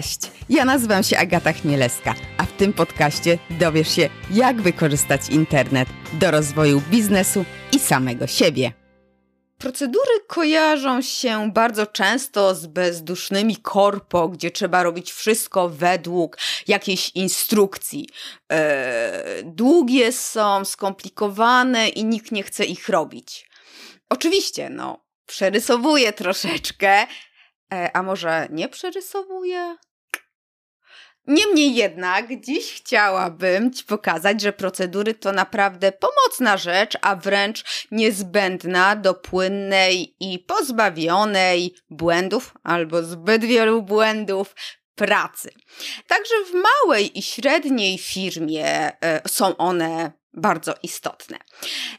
Cześć! Ja nazywam się Agata Chmielewska, a w tym podcaście dowiesz się, jak wykorzystać internet do rozwoju biznesu i samego siebie. Procedury kojarzą się bardzo często z bezdusznymi korpo, gdzie trzeba robić wszystko według jakiejś instrukcji. Eee, długie są, skomplikowane i nikt nie chce ich robić. Oczywiście, no, przerysowuję troszeczkę, e, a może nie przerysowuję? Niemniej jednak, dziś chciałabym Ci pokazać, że procedury to naprawdę pomocna rzecz, a wręcz niezbędna do płynnej i pozbawionej błędów albo zbyt wielu błędów pracy. Także w małej i średniej firmie e, są one bardzo istotne.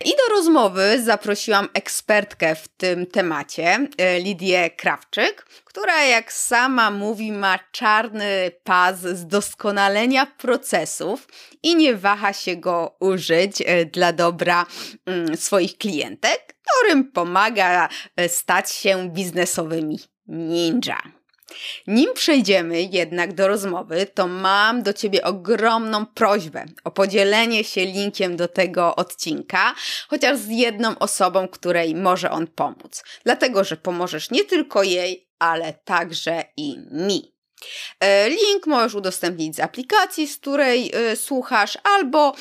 I do rozmowy zaprosiłam ekspertkę w tym temacie, e, Lidię Krawczyk, która jak sama mówi ma czarny pas z doskonalenia procesów i nie waha się go użyć e, dla dobra mm, swoich klientek, którym pomaga e, stać się biznesowymi ninja. Nim przejdziemy jednak do rozmowy, to mam do Ciebie ogromną prośbę o podzielenie się linkiem do tego odcinka, chociaż z jedną osobą, której może on pomóc. Dlatego, że pomożesz nie tylko jej, ale także i mi. E, link możesz udostępnić z aplikacji, z której y, słuchasz, albo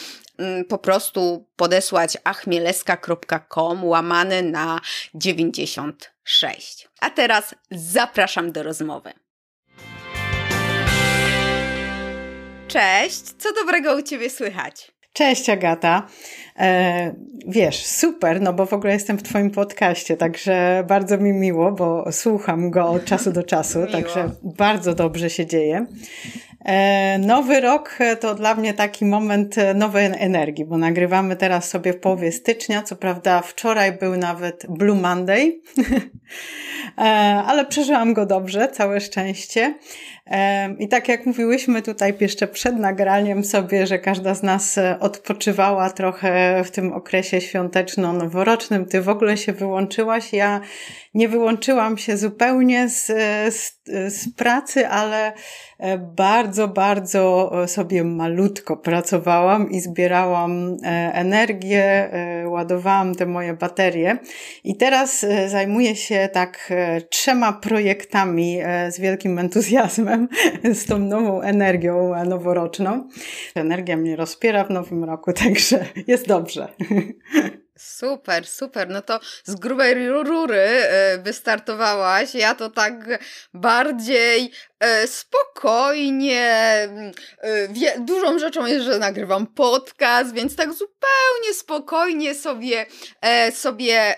po prostu podesłać achmieleska.com łamany na 96. A teraz zapraszam do rozmowy. Cześć, co dobrego u Ciebie słychać? Cześć Agata. E, wiesz, super, no bo w ogóle jestem w Twoim podcaście, także bardzo mi miło, bo słucham go od czasu do czasu, także bardzo dobrze się dzieje. E, nowy rok to dla mnie taki moment nowej energii, bo nagrywamy teraz sobie w połowie stycznia. Co prawda, wczoraj był nawet Blue Monday, e, ale przeżyłam go dobrze, całe szczęście. I tak jak mówiłyśmy tutaj jeszcze przed nagraniem sobie, że każda z nas odpoczywała trochę w tym okresie świąteczno-noworocznym, ty w ogóle się wyłączyłaś. Ja nie wyłączyłam się zupełnie z, z, z pracy, ale bardzo, bardzo sobie malutko pracowałam i zbierałam e, energię, e, ładowałam te moje baterie. I teraz e, zajmuję się tak trzema projektami z wielkim entuzjazmem, z tą nową energią noworoczną. Energia mnie rozpiera w nowym roku, także jest dobrze. Super, super. No to z grubej rury e, wystartowałaś. Ja to tak bardziej e, spokojnie. E, dużą rzeczą jest, że nagrywam podcast, więc tak zupełnie spokojnie sobie sobie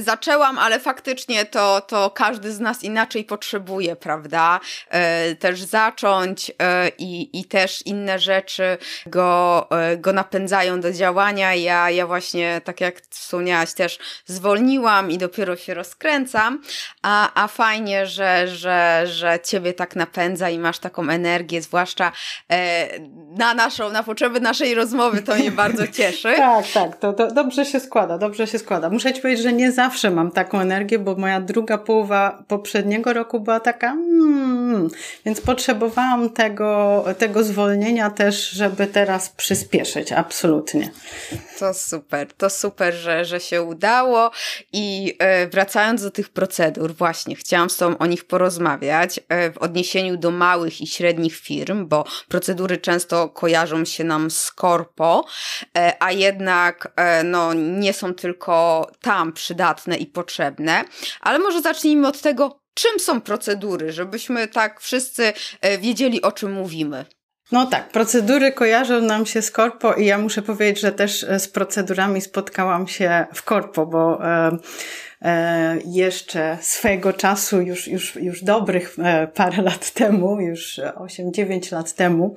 zaczęłam, ale faktycznie to, to każdy z nas inaczej potrzebuje, prawda? E, też zacząć e, i, i też inne rzeczy go, go napędzają do działania. Ja, ja właśnie, tak jak wspomniałaś, też zwolniłam i dopiero się rozkręcam, a, a fajnie, że, że, że ciebie tak napędza i masz taką energię, zwłaszcza na naszą, na potrzeby naszej rozmowy, to mnie bardzo cieszy. tak, tak, to, to dobrze się składa, dobrze się składa. Muszę ci powiedzieć, że nie zawsze mam taką energię, bo moja druga połowa poprzedniego roku była taka, hmm, więc potrzebowałam tego, tego zwolnienia też, żeby teraz przyspieszyć, absolutnie. To super, to super, że, że się udało i e, wracając do tych procedur, właśnie chciałam z Tobą o nich porozmawiać e, w odniesieniu do małych i średnich firm, bo procedury często kojarzą się nam z korpo, e, a jednak no, nie są tylko tam przydatne i potrzebne, ale może zacznijmy od tego, czym są procedury, żebyśmy tak wszyscy wiedzieli, o czym mówimy. No tak, procedury kojarzą nam się z korpo i ja muszę powiedzieć, że też z procedurami spotkałam się w korpo, bo e, E, jeszcze swego czasu, już, już, już dobrych e, parę lat temu, już 8-9 lat temu,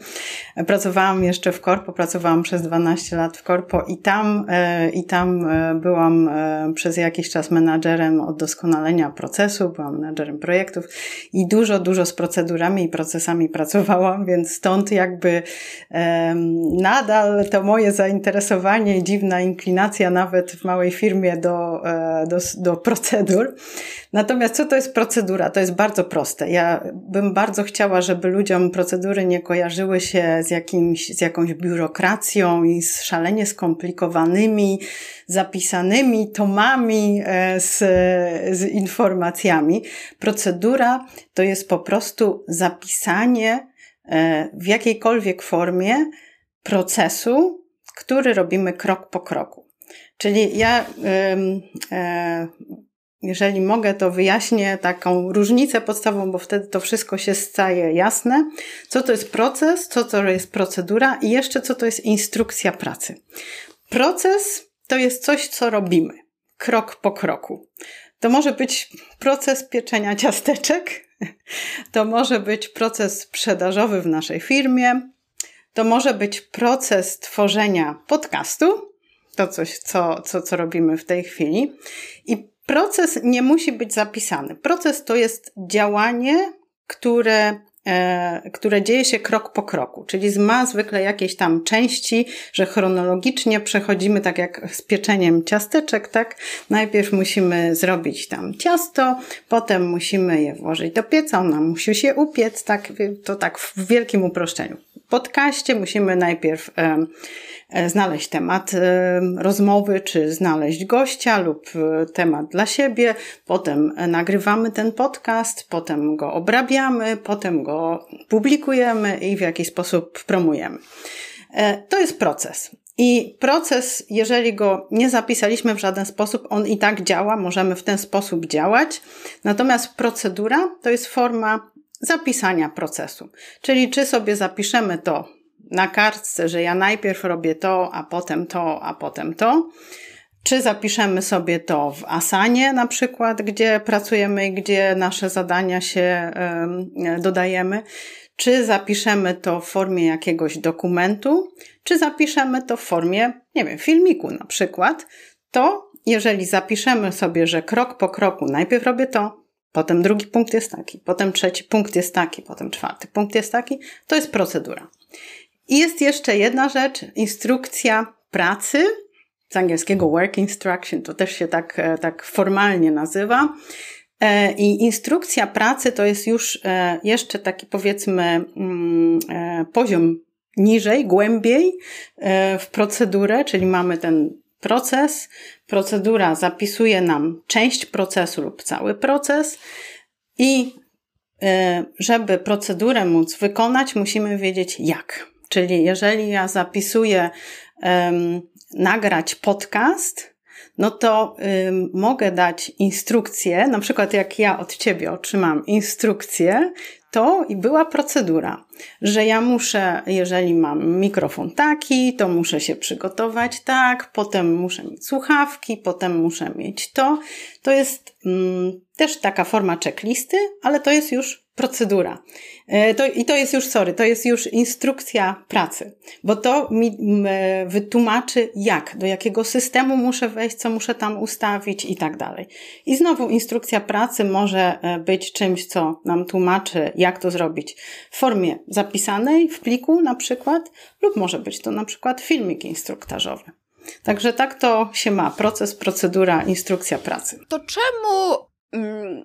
pracowałam jeszcze w korpo, pracowałam przez 12 lat w korpo i tam, e, i tam byłam przez jakiś czas menadżerem od doskonalenia procesu, byłam menadżerem projektów i dużo, dużo z procedurami i procesami pracowałam, więc stąd jakby nadal to moje zainteresowanie i dziwna inklinacja nawet w małej firmie do, do, do procedur. Natomiast co to jest procedura? To jest bardzo proste. Ja bym bardzo chciała, żeby ludziom procedury nie kojarzyły się z, jakimś, z jakąś biurokracją i z szalenie skomplikowanymi, zapisanymi tomami e, z, z informacjami. Procedura to jest po prostu zapisanie e, w jakiejkolwiek formie procesu, który robimy krok po kroku. Czyli ja, e, jeżeli mogę, to wyjaśnię taką różnicę podstawową, bo wtedy to wszystko się staje jasne. Co to jest proces, co to jest procedura i jeszcze co to jest instrukcja pracy. Proces to jest coś, co robimy krok po kroku. To może być proces pieczenia ciasteczek, to może być proces sprzedażowy w naszej firmie, to może być proces tworzenia podcastu, to coś, co, co, co robimy w tej chwili. I proces nie musi być zapisany. Proces to jest działanie, które e, które dzieje się krok po kroku, czyli ma zwykle jakieś tam części, że chronologicznie przechodzimy tak jak z pieczeniem ciasteczek, tak? Najpierw musimy zrobić tam ciasto, potem musimy je włożyć do pieca, ona musi się upiec, tak? To tak w wielkim uproszczeniu. Podcaście musimy najpierw E, znaleźć temat e, rozmowy, czy znaleźć gościa lub e, temat dla siebie. Potem nagrywamy ten podcast, potem go obrabiamy, potem go publikujemy i w jakiś sposób promujemy. To jest proces. I proces, jeżeli go nie zapisaliśmy w żaden sposób, on i tak działa, możemy w ten sposób działać. Natomiast procedura to jest forma zapisania procesu. Czyli czy sobie zapiszemy to na kartce, że ja najpierw robię to, a potem to, a potem to. Czy zapiszemy sobie to w Asanie na przykład, gdzie pracujemy i gdzie nasze zadania się dodajemy, czy zapiszemy to w formie jakiegoś dokumentu, czy zapiszemy to w formie, nie wiem, filmiku na przykład, to jeżeli zapiszemy sobie, że krok po kroku najpierw robię to, potem drugi punkt jest taki, potem trzeci punkt jest taki, potem czwarty punkt jest taki, to jest procedura. I jest jeszcze jedna rzecz, instrukcja pracy, z angielskiego work instruction, to też się tak, e, tak formalnie nazywa. E, I instrukcja pracy to jest już e, jeszcze taki powiedzmy mm, poziom niżej, głębiej w procedurę, czyli mamy ten proces. Procedura zapisuje nam część procesu lub cały proces i żeby procedurę móc wykonać, musimy wiedzieć jak. Czyli jeżeli ja zapisuję um, nagrać podcast, no to um, mogę dać instrukcję, na przykład jak ja od ciebie otrzymam instrukcję, to i była procedura, że ja muszę, jeżeli mam mikrofon taki, to muszę się przygotować tak, potem muszę mieć słuchawki, potem muszę mieć to. To jest mm, też taka forma checklisty, ale to jest już procedura. E, to, I to jest już, sorry, to jest już instrukcja pracy, bo to mi wytłumaczy jak, do jakiego systemu muszę wejść, co muszę tam ustawić i tak dalej. I znowu instrukcja pracy może e, być czymś, co nam tłumaczy, jak to zrobić w formie zapisanej, w pliku na przykład, lub może być to na przykład filmik instruktażowy. Także tak to się ma. Proces, procedura, instrukcja pracy. To czemu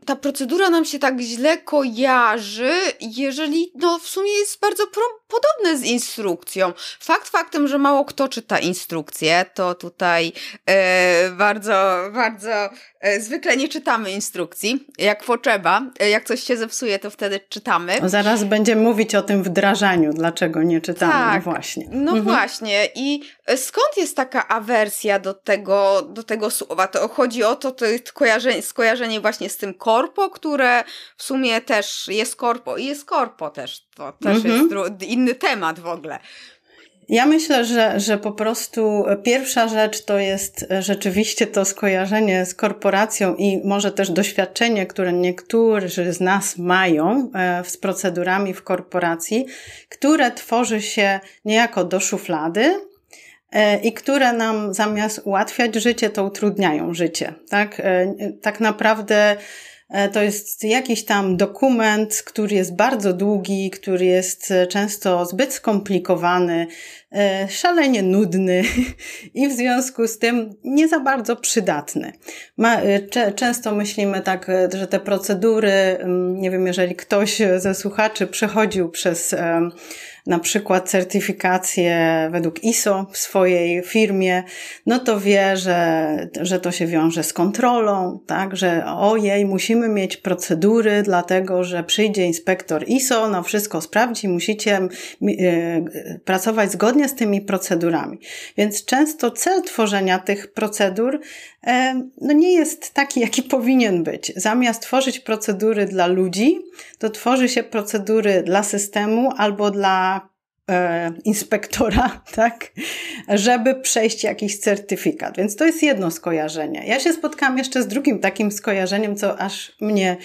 ta procedura nam się tak źle kojarzy, jeżeli no w sumie jest bardzo podobne z instrukcją. Fakt faktem, że mało kto czyta instrukcję, to tutaj e, bardzo, bardzo e, zwykle nie czytamy instrukcji, jak potrzeba. E, jak coś się zepsuje, to wtedy czytamy. Zaraz będziemy mówić o tym wdrażaniu, dlaczego nie czytamy. No tak, no właśnie. No mhm. właśnie. I e, skąd jest taka awersja do tego, do tego słowa? To chodzi o to, to jest skojarzenie, skojarzenie właśnie z tym korpo, które w sumie też jest korpo i jest korpo też. To też mhm. jest inny temat w ogóle. Ja myślę, że, że po prostu pierwsza rzecz to jest rzeczywiście to skojarzenie z korporacją i może też doświadczenie, które niektórzy z nas mają e, z procedurami w korporacji, które tworzy się niejako do szuflady, e, i które nam zamiast ułatwiać życie, to utrudniają życie. Tak, e, tak naprawdę E, to jest jakiś tam dokument, który jest bardzo długi, który jest e, często zbyt skomplikowany, e, szalenie nudny i w związku z tym nie za bardzo przydatny. Często myślimy tak, że te procedury, mm, nie wiem, jeżeli ktoś ze słuchaczy przechodził przez na przykład certyfikację według ISO w swojej firmie, no to wie, że, że to się wiąże z kontrolą, tak, że ojej, musimy mieć procedury, dlatego że przyjdzie inspektor ISO, no wszystko sprawdzi, musicie e, pracować zgodnie z tymi procedurami. Więc często cel tworzenia tych procedur e, no nie jest taki, jaki powinien być. Zamiast tworzyć procedury dla ludzi, to tworzy się procedury dla systemu albo dla inspektora, tak, żeby przejść jakiś certyfikat. Więc to jest jedno skojarzenie. Ja się spotkałam jeszcze z drugim takim skojarzeniem, co aż mnie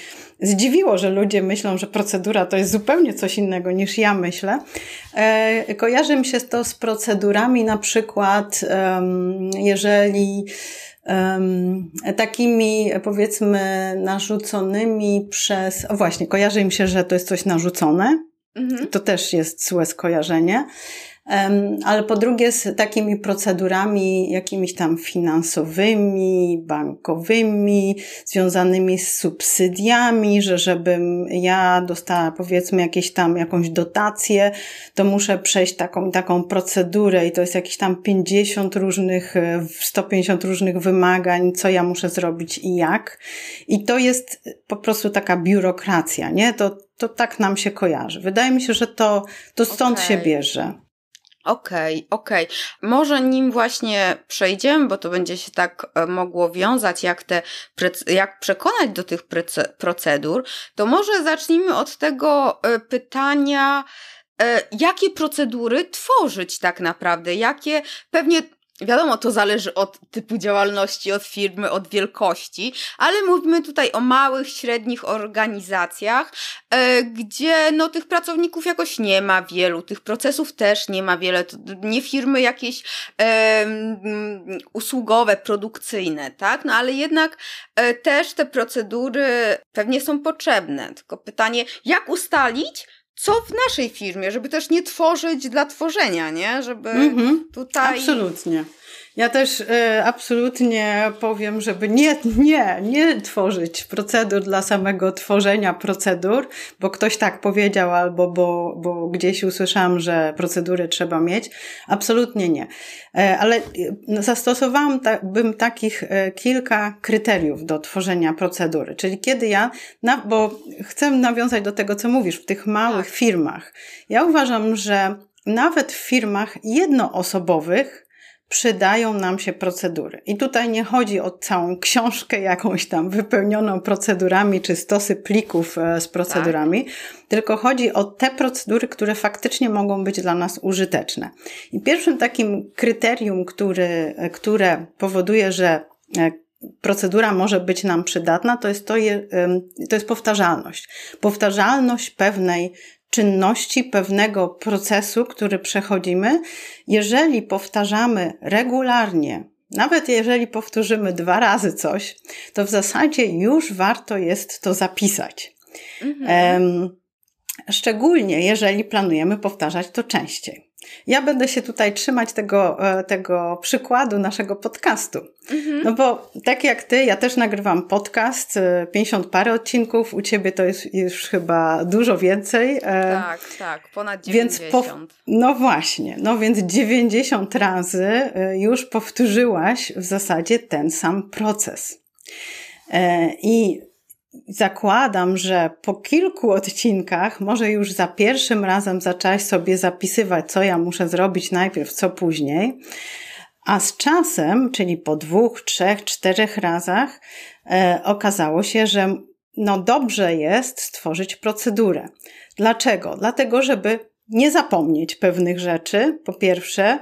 zdziwiło, że ludzie myślą, że procedura to jest zupełnie coś innego niż ja myślę. E, kojarzy mi się to z procedurami na przykład, jeżeli um, takimi powiedzmy narzuconymi przez, o właśnie, kojarzy mi się, że to jest coś narzucone, Mhm. To też jest złe skojarzenie. Ale po drugie z takimi procedurami jakimiś tam finansowymi, bankowymi, związanymi z subsydiami, że żebym ja dostała powiedzmy jakieś tam jakąś dotację, to muszę przejść taką taką procedurę i to jest jakieś tam 50 różnych, 150 różnych wymagań, co ja muszę zrobić i jak. I to jest po prostu taka biurokracja, nie? To to tak nam się kojarzy. Wydaje mi się, że to, to stąd okay. się bierze. Okej, okay, okej. Okay. Może nim właśnie przejdziemy, bo to będzie się tak e, mogło wiązać, jak te, jak przekonać do tych procedur, to może zacznijmy od tego e, pytania, e, jakie procedury tworzyć tak naprawdę, jakie pewnie Wiadomo, to zależy od typu działalności, od firmy, od wielkości, ale mówimy tutaj o małych, średnich organizacjach, e, gdzie no, tych pracowników jakoś nie ma wielu, tych procesów też nie ma wiele, to nie firmy jakieś e, usługowe, produkcyjne, tak? No ale jednak e, też te procedury pewnie są potrzebne. Tylko pytanie, jak ustalić, co w naszej firmie, żeby też nie tworzyć dla tworzenia, nie? Żeby mhm, tutaj. Absolutnie. Ja też y, absolutnie powiem, żeby nie, nie, nie tworzyć procedur dla samego tworzenia procedur, bo ktoś tak powiedział albo bo, bo gdzieś usłyszałam, że procedury trzeba mieć. Absolutnie nie. E, ale zastosowałam ta, bym takich e, kilka kryteriów do tworzenia procedury. Czyli kiedy ja, na, bo chcę nawiązać do tego, co mówisz, w tych małych tak. firmach. Ja uważam, że nawet w firmach jednoosobowych przydają nam się procedury. I tutaj nie chodzi o całą książkę jakąś tam wypełnioną procedurami, czy stosy plików e, z procedurami, tak. tylko chodzi o te procedury, które faktycznie mogą być dla nas użyteczne. I pierwszym takim kryterium, który, e, które powoduje, że e, procedura może być nam przydatna, to jest, to, je, to jest powtarzalność. Powtarzalność pewnej czynności, pewnego procesu, który przechodzimy, jeżeli powtarzamy regularnie, nawet jeżeli powtórzymy dwa razy coś, to w zasadzie już warto jest to zapisać. Mhm. Szczególnie jeżeli planujemy powtarzać to częściej. Ja będę się tutaj trzymać tego, e, tego przykładu naszego podcastu. Mhm. No bo tak jak ty, ja też nagrywam podcast, 50 e, parę odcinków, u ciebie to jest już chyba dużo więcej. E, tak, tak, ponad 90. Więc po, no właśnie, no więc 90 razy już powtórzyłaś w zasadzie ten sam proces. I zakładam, że po kilku odcinkach, może już za pierwszym razem zaczęłaś sobie zapisywać, co ja muszę zrobić najpierw, co później. A z czasem, czyli po dwóch, trzech, czterech razach, e, okazało się, że no dobrze jest stworzyć procedurę. Dlaczego? Dlatego, żeby nie zapomnieć pewnych rzeczy, po pierwsze,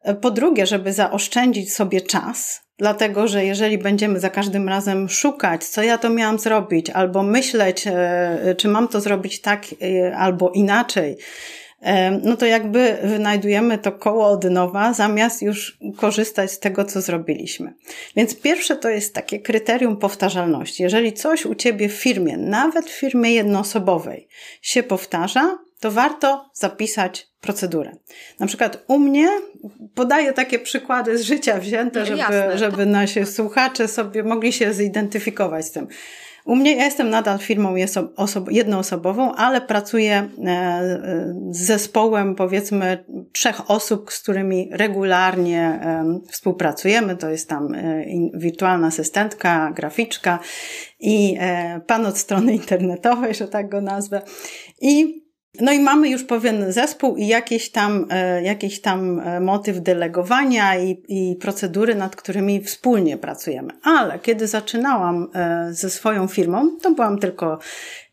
e, po drugie, żeby zaoszczędzić sobie czas, Dlatego, że jeżeli będziemy za każdym razem szukać, co ja to miałam zrobić, albo myśleć, e, czy mam to zrobić tak, e, albo inaczej, no to jakby wynajdujemy to koło od nowa, zamiast już korzystać z tego, co zrobiliśmy. Więc pierwsze to jest takie kryterium powtarzalności. Jeżeli coś u Ciebie w firmie, nawet w firmie jednoosobowej, się powtarza, to warto zapisać procedurę. Na przykład u mnie podaję takie przykłady z życia wzięte, no, żeby, Jasne. żeby nasi słuchacze sobie mogli się zidentyfikować z tym. U mnie ja jestem nadal firmą jednoosobową, ale pracuję e, z zespołem powiedzmy trzech osób, z którymi regularnie współpracujemy. To jest tam e, wirtualna asystentka, graficzka i e, pan od strony internetowej, że tak go nazwę. I no i mamy już pewien zespół i jakiś tam, e, jakiś tam e, motyw delegowania i, i procedury, nad którymi wspólnie pracujemy. Ale kiedy zaczynałam e, ze swoją firmą, to byłam tylko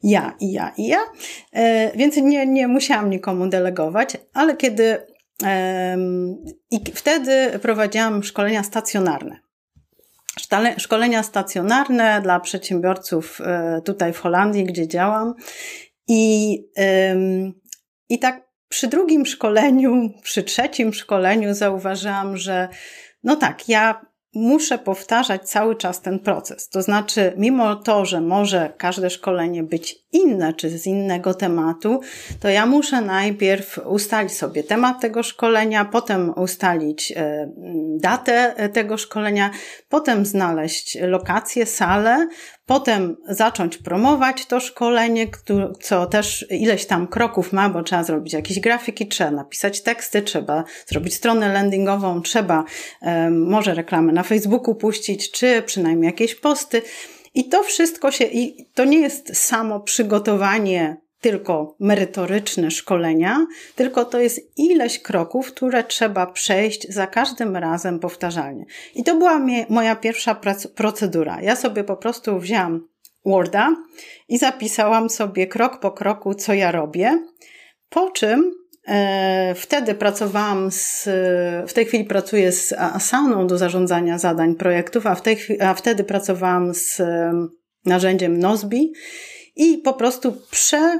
ja i ja i ja, więc nie, nie musiałam nikomu delegować, ale kiedy i wtedy prowadziłam szkolenia stacjonarne. Szkolenia stacjonarne dla przedsiębiorców tutaj w Holandii, gdzie działam. I, I tak przy drugim szkoleniu, przy trzecim szkoleniu zauważyłam, że no tak, ja muszę powtarzać cały czas ten proces. To znaczy, mimo to, że może każde szkolenie być inne czy z innego tematu, to ja muszę najpierw ustalić sobie temat tego szkolenia, potem ustalić e, datę tego szkolenia, potem znaleźć lokację, salę, potem zacząć promować to szkolenie, co też ileś tam kroków ma, bo trzeba zrobić jakieś grafiki, trzeba napisać teksty, trzeba zrobić stronę landingową, trzeba może reklamę na Facebooku puścić, czy przynajmniej jakieś posty. I to wszystko się, i to nie jest samo przygotowanie tylko merytoryczne szkolenia, tylko to jest ileś kroków, które trzeba przejść za każdym razem powtarzalnie. I to była moja pierwsza procedura. Ja sobie po prostu wzięłam Worda i zapisałam sobie krok po kroku, co ja robię, po czym e, Wtedy pracowałam z, w tej chwili pracuję z Asaną do zarządzania zadań projektów, a, w tej, a wtedy pracowałam z narzędziem Nozbi i po prostu prze,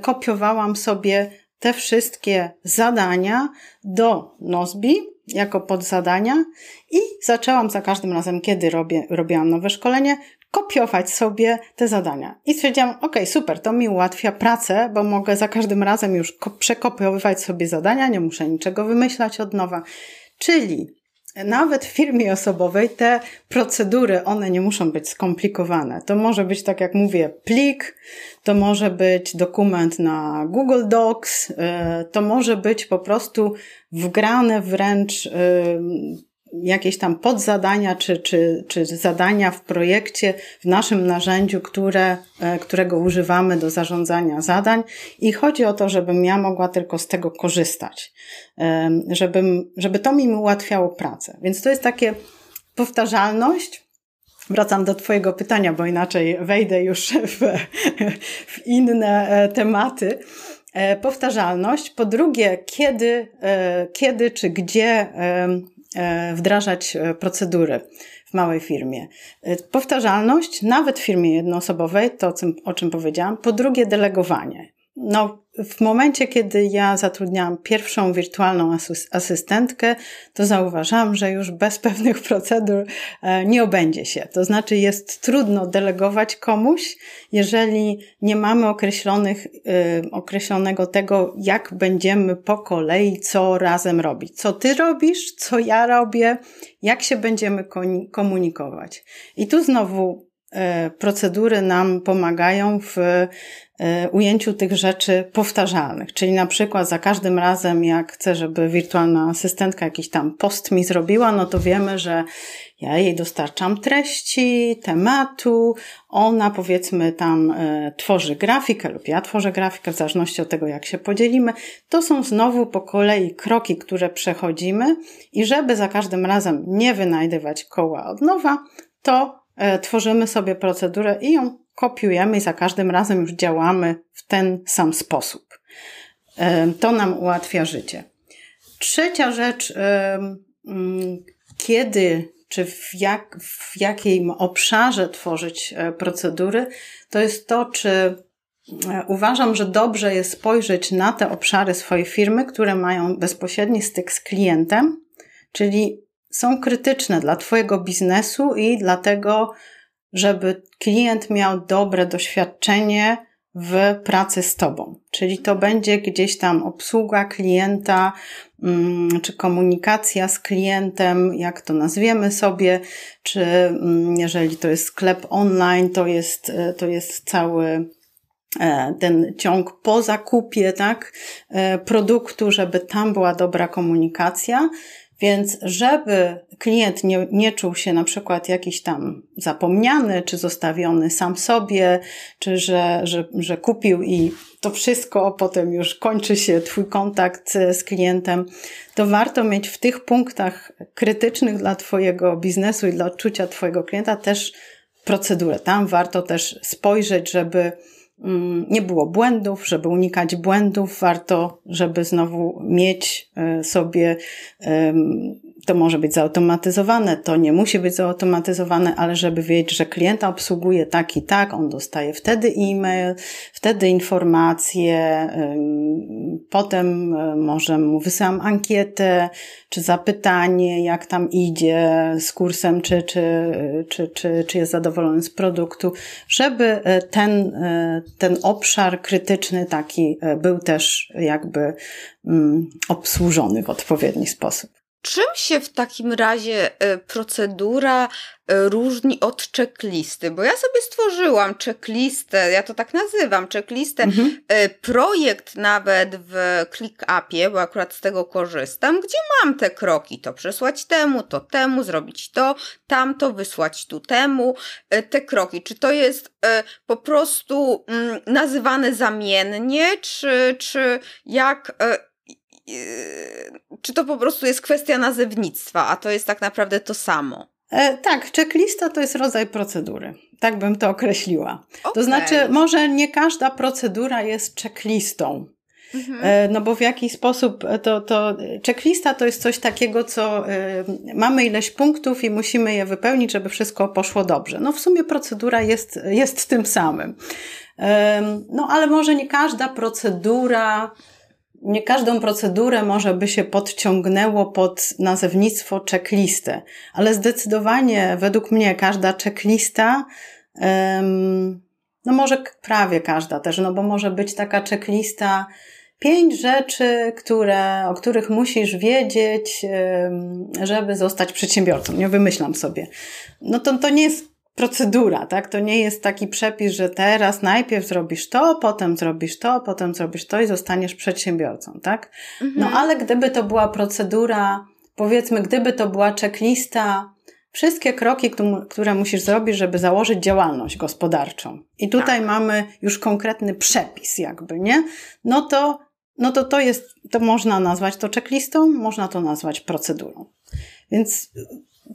kopiowałam sobie te wszystkie zadania do Nozbi jako podzadania i zaczęłam za każdym razem, kiedy robię, robiłam nowe szkolenie, kopiować sobie te zadania. I stwierdziłam, ok, super, to mi ułatwia pracę, bo mogę za każdym razem już przekopiowywać sobie zadania, nie muszę niczego wymyślać od nowa. Czyli nawet w firmie osobowej te procedury, one nie muszą być skomplikowane. To może być, tak jak mówię, plik, to może być dokument na Google Docs, y, to może być po prostu wgrane wręcz y, jakieś tam podzadania czy, czy, czy zadania w projekcie, w naszym narzędziu, które, e, którego używamy do zarządzania zadań i chodzi o to, żebym ja mogła tylko z tego korzystać, żebym, żeby to mi ułatwiało pracę. Więc to jest takie powtarzalność, Wracam do Twojego pytania, bo inaczej wejdę już w, w inne e, tematy. E, powtarzalność. Po drugie, kiedy, kiedy czy gdzie wdrażać e, procedury w małej firmie. E, powtarzalność, nawet w firmie jednoosobowej, to o czym powiedziałam. Po drugie, delegowanie. No, w momencie, kiedy ja zatrudniałam pierwszą wirtualną asystentkę, to zauważałam, że już bez pewnych procedur e, nie obędzie się. To znaczy, jest trudno delegować komuś, jeżeli nie mamy określonych, e, określonego tego, jak będziemy po kolei co razem robić. Co ty robisz, co ja robię, jak się będziemy komunikować. I tu znowu procedury nam pomagają w E, ujęciu tych rzeczy powtarzalnych. Czyli na przykład za każdym razem, jak chcę, żeby wirtualna asystentka jakiś tam post mi zrobiła, no to wiemy, że ja jej dostarczam treści, tematu, ona powiedzmy tam y, tworzy grafikę lub ja tworzę grafikę, w zależności od tego, jak się podzielimy. To są znowu po kolei kroki, które przechodzimy i żeby za każdym razem nie wynajdywać koła od nowa, to tworzymy sobie procedurę i ją kopiujemy i za każdym razem już działamy w ten sam sposób. To nam ułatwia życie. Trzecia rzecz, mm, kiedy czy w, jak, w jakim obszarze tworzyć e, procedury, to jest to, czy e, uważam, że dobrze jest spojrzeć na te obszary swojej firmy, które mają bezpośredni styk z klientem, czyli są krytyczne dla Twojego biznesu i dlatego, żeby klient miał dobre doświadczenie w pracy z Tobą. Czyli to będzie gdzieś tam obsługa klienta, mm, czy komunikacja z klientem, jak to nazwiemy sobie, czy mm, jeżeli to jest sklep online, to jest, e, to jest cały e, ten ciąg po zakupie, tak, e, produktu, żeby tam była dobra komunikacja. Więc żeby klient nie, nie czuł się na przykład jakiś tam zapomniany, czy zostawiony sam sobie, czy że, że, że kupił i to wszystko potem już kończy się Twój kontakt z klientem, to warto mieć w tych punktach krytycznych dla Twojego biznesu i dla odczucia Twojego klienta też procedurę. Tam warto też spojrzeć, żeby nie było błędów, żeby unikać błędów, warto, żeby znowu mieć e, sobie, to może być zautomatyzowane, to nie musi być zautomatyzowane, ale żeby wiedzieć, że klienta obsługuje tak i tak, on dostaje wtedy e-mail, wtedy informacje, potem e, może mu wysyłam ankietę, czy zapytanie, jak tam idzie z kursem, czy, czy, czy, czy, czy jest zadowolony z produktu, żeby e, ten, ten obszar krytyczny taki był też jakby obsłużony w odpowiedni sposób. Czym się w takim razie e, procedura e, różni od checklisty? Bo ja sobie stworzyłam checklistę, ja to tak nazywam, checklistę, mhm. projekt nawet w ClickUpie, bo akurat z tego korzystam, gdzie mam te kroki, to przesłać temu, to temu, zrobić to, tamto, wysłać tu temu, te kroki. Czy to jest po prostu mm, nazywane zamiennie, czy, czy jak czy to po prostu jest kwestia nazewnictwa, a to jest tak naprawdę to samo? E, tak, checklista to jest rodzaj procedury. Tak bym to określiła. Okay. To znaczy, może nie każda procedura jest checklistą. Mhm. E, no bo w jaki sposób to, to checklista to jest coś takiego, co y, mamy ileś punktów i musimy je wypełnić, żeby wszystko poszło dobrze. No w sumie procedura jest, jest tym samym. No ale może nie każda procedura nie każdą procedurę może by się podciągnęło pod nazewnictwo checklistę, ale zdecydowanie według mnie każda checklista, no może prawie każda też, no bo może być taka checklista pięć rzeczy, które, o których musisz wiedzieć, żeby zostać przedsiębiorcą. Nie wymyślam sobie. No to, to nie jest procedura, tak? To nie jest taki przepis, że teraz najpierw zrobisz to, potem zrobisz to, potem zrobisz to i zostaniesz przedsiębiorcą, tak? Mhm. No ale gdyby to była procedura, powiedzmy, gdyby to była checklista, wszystkie kroki, które musisz zrobić, żeby założyć działalność gospodarczą. I tutaj tak. mamy już konkretny przepis, jakby, nie? No to, no to to jest, to można nazwać to checklistą, można to nazwać procedurą. Więc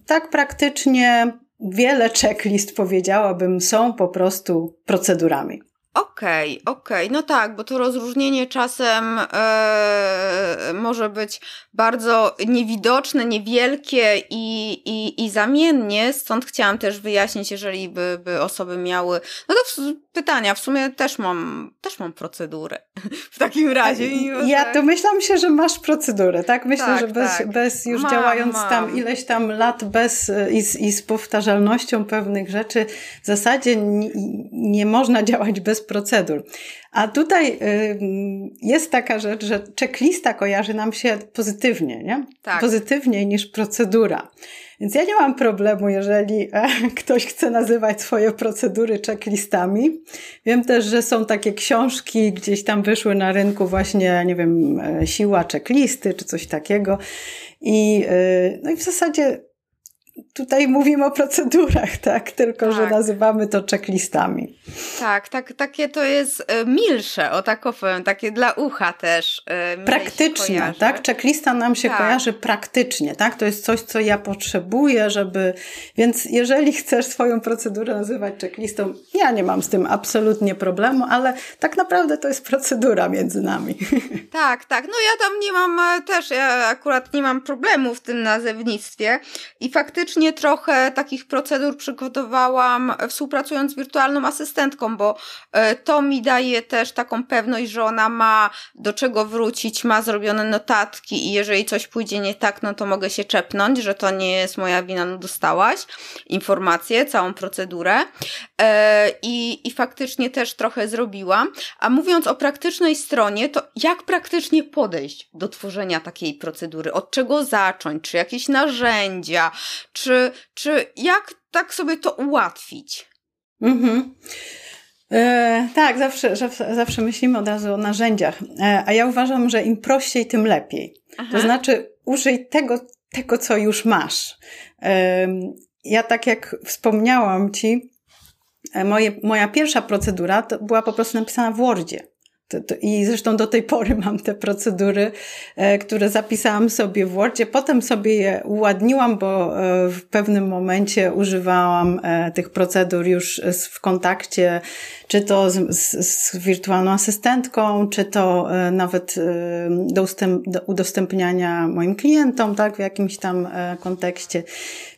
tak praktycznie wiele checklist, powiedziałabym, są po prostu procedurami. Okej, okay, okej, okay. no tak, bo to rozróżnienie czasem e, może być bardzo niewidoczne, niewielkie i, i, i zamiennie, stąd chciałam też wyjaśnić, jeżeli by, by osoby miały, no to w, pytania, w sumie też mam, też mam procedurę w takim razie. Ja to myślałam się, że masz procedurę, tak? Myślę, tak, że bez, tak. bez już mam, działając mam. tam ileś tam lat bez i z, i z powtarzalnością pewnych rzeczy, w zasadzie nie, nie można działać bez procedur. A tutaj y, jest taka rzecz, że checklista kojarzy nam się pozytywnie, nie? Tak. Pozytywniej niż procedura. Więc ja nie mam problemu, jeżeli e, ktoś chce nazywać swoje procedury checklistami. Wiem też, że są takie książki, gdzieś tam wyszły na rynku właśnie, nie wiem, e, siła checklisty czy coś takiego. I, e, no i w zasadzie tutaj mówimy o procedurach, tak? Tylko, tak. że nazywamy to checklistami. Tak, tak, takie to jest e, milsze, o tak powiem, takie dla ucha też. E, praktycznie, tak? Checklista nam się tak. kojarzy praktycznie, tak? To jest coś, co ja potrzebuję, żeby... Więc jeżeli chcesz swoją procedurę nazywać checklistą, ja nie mam z tym absolutnie problemu, ale tak naprawdę to jest procedura między nami. Tak, tak. No ja tam nie mam e, też, ja akurat nie mam problemu w tym nazewnictwie i faktycznie faktycznie trochę takich procedur przygotowałam współpracując z wirtualną asystentką, bo e, to mi daje też taką pewność, że ona ma do czego wrócić, ma zrobione notatki i jeżeli coś pójdzie nie tak, no to mogę się czepnąć, że to nie jest moja wina, no dostałaś informację, całą procedurę e, i, i faktycznie też trochę zrobiłam. A mówiąc o praktycznej stronie, to jak praktycznie podejść do tworzenia takiej procedury? Od czego zacząć? Czy jakieś narzędzia? Czy, czy jak tak sobie to ułatwić? Mhm. E, tak, zawsze, zawsze myślimy od razu o narzędziach, e, a ja uważam, że im prościej, tym lepiej. Aha. To znaczy, użyj tego, tego, co już masz. E, ja, tak jak wspomniałam Ci, e, moje, moja pierwsza procedura była po prostu napisana w Wordzie. To, to, I zresztą do tej pory mam te procedury, e, które zapisałam sobie w Wordzie. Potem sobie je uładniłam, bo e, w pewnym momencie używałam e, tych procedur już w kontakcie, czy to z, z, z wirtualną asystentką, czy to e, nawet e, do udostępniania moim klientom, tak, w jakimś tam e, kontekście.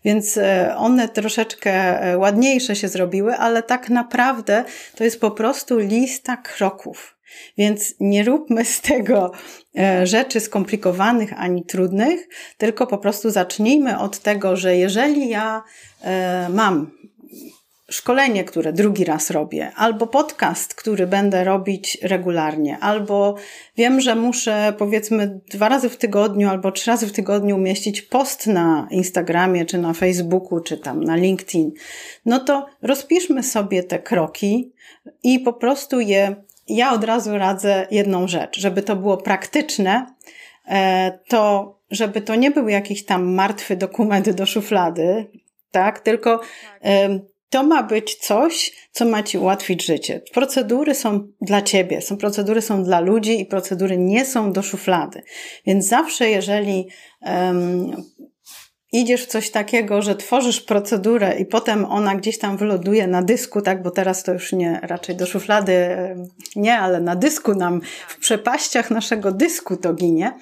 Więc one troszeczkę ładniejsze się zrobiły, ale tak naprawdę to jest po prostu lista kroków. Więc nie róbmy z tego e, rzeczy skomplikowanych ani trudnych, tylko po prostu zacznijmy od tego, że jeżeli ja e, mam szkolenie, które drugi raz robię, albo podcast, który będę robić regularnie, albo wiem, że muszę powiedzmy dwa razy w tygodniu albo trzy razy w tygodniu umieścić post na Instagramie, czy na Facebooku, czy tam na LinkedIn, no to rozpiszmy sobie te kroki i po prostu je ja od razu radzę jedną rzecz, żeby to było praktyczne, e, to żeby to nie był jakiś tam martwy dokument do szuflady, tak, tylko to ma być coś, co ma ci ułatwić życie. Procedury są dla ciebie, są procedury są dla ludzi i procedury nie są do szuflady. Więc zawsze, jeżeli um, idziesz w coś takiego, że tworzysz procedurę i potem ona gdzieś tam wyloduje na dysku, tak, bo teraz to już nie, raczej do szuflady nie, ale na dysku nam, w przepaściach naszego dysku to ginie,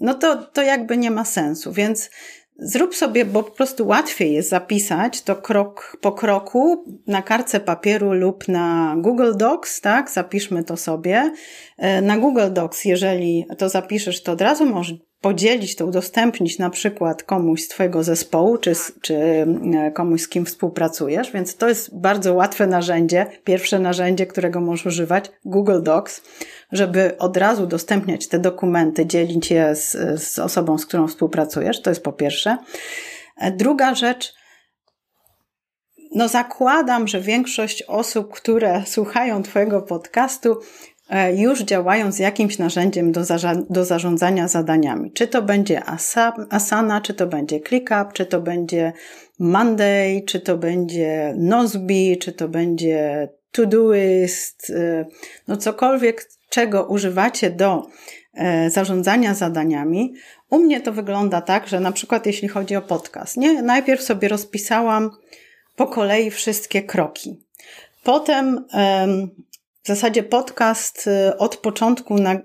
no to, to jakby nie ma sensu. Więc Zrób sobie, bo po prostu łatwiej jest zapisać to krok po kroku na kartce papieru lub na Google Docs, tak? Zapiszmy to sobie. E, na Google Docs, jeżeli to zapiszesz, to od razu możesz podzielić to, udostępnić na przykład komuś z Twojego zespołu, czy, czy e, komuś, z kim współpracujesz, więc to jest bardzo łatwe narzędzie, pierwsze narzędzie, którego możesz używać, Google Docs, żeby od razu udostępniać te dokumenty, dzielić je z, z osobą, z którą współpracujesz, to jest po pierwsze. E, druga rzecz, no zakładam, że większość osób, które słuchają Twojego podcastu, już działają z jakimś narzędziem do, do zarządzania zadaniami. Czy to będzie Asana, czy to będzie ClickUp, czy to będzie Monday, czy to będzie Nozbe, czy to będzie Todoist, e, no cokolwiek, czego używacie do e, zarządzania zadaniami. U mnie to wygląda tak, że na przykład jeśli chodzi o podcast, nie? najpierw sobie rozpisałam po kolei wszystkie kroki. Potem w zasadzie podcast y, od początku, na, y,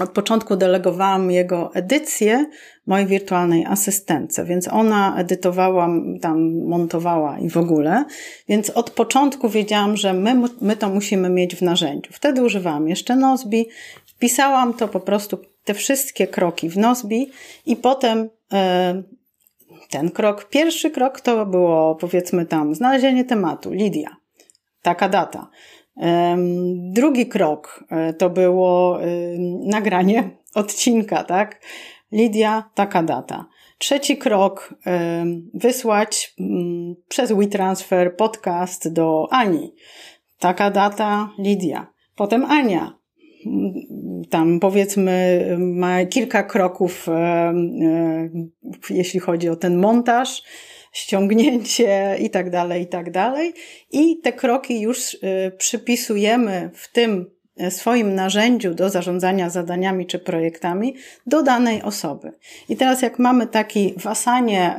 od początku delegowałam jego edycję mojej wirtualnej asystence, więc ona edytowała, tam montowała i w ogóle, więc od początku wiedziałam, że my, my to musimy mieć w narzędziu. Wtedy używałam jeszcze Nozbi, wpisałam to po prostu, te wszystkie kroki w Nozbi i potem e, ten krok, pierwszy krok to było powiedzmy tam znalezienie tematu, Lidia, taka data. Drugi krok e, to było nagranie odcinka, tak? Lidia, taka data. Trzeci krok, wysłać mm, przez WeTransfer podcast do Ani. Taka data, Lidia. Potem Ania. Tam powiedzmy ma kilka kroków, jeśli chodzi o ten montaż ściągnięcie i tak dalej, i tak dalej. I te kroki już y, przypisujemy w tym y, swoim narzędziu do zarządzania zadaniami czy projektami do danej osoby. I teraz jak mamy taki w Asanie,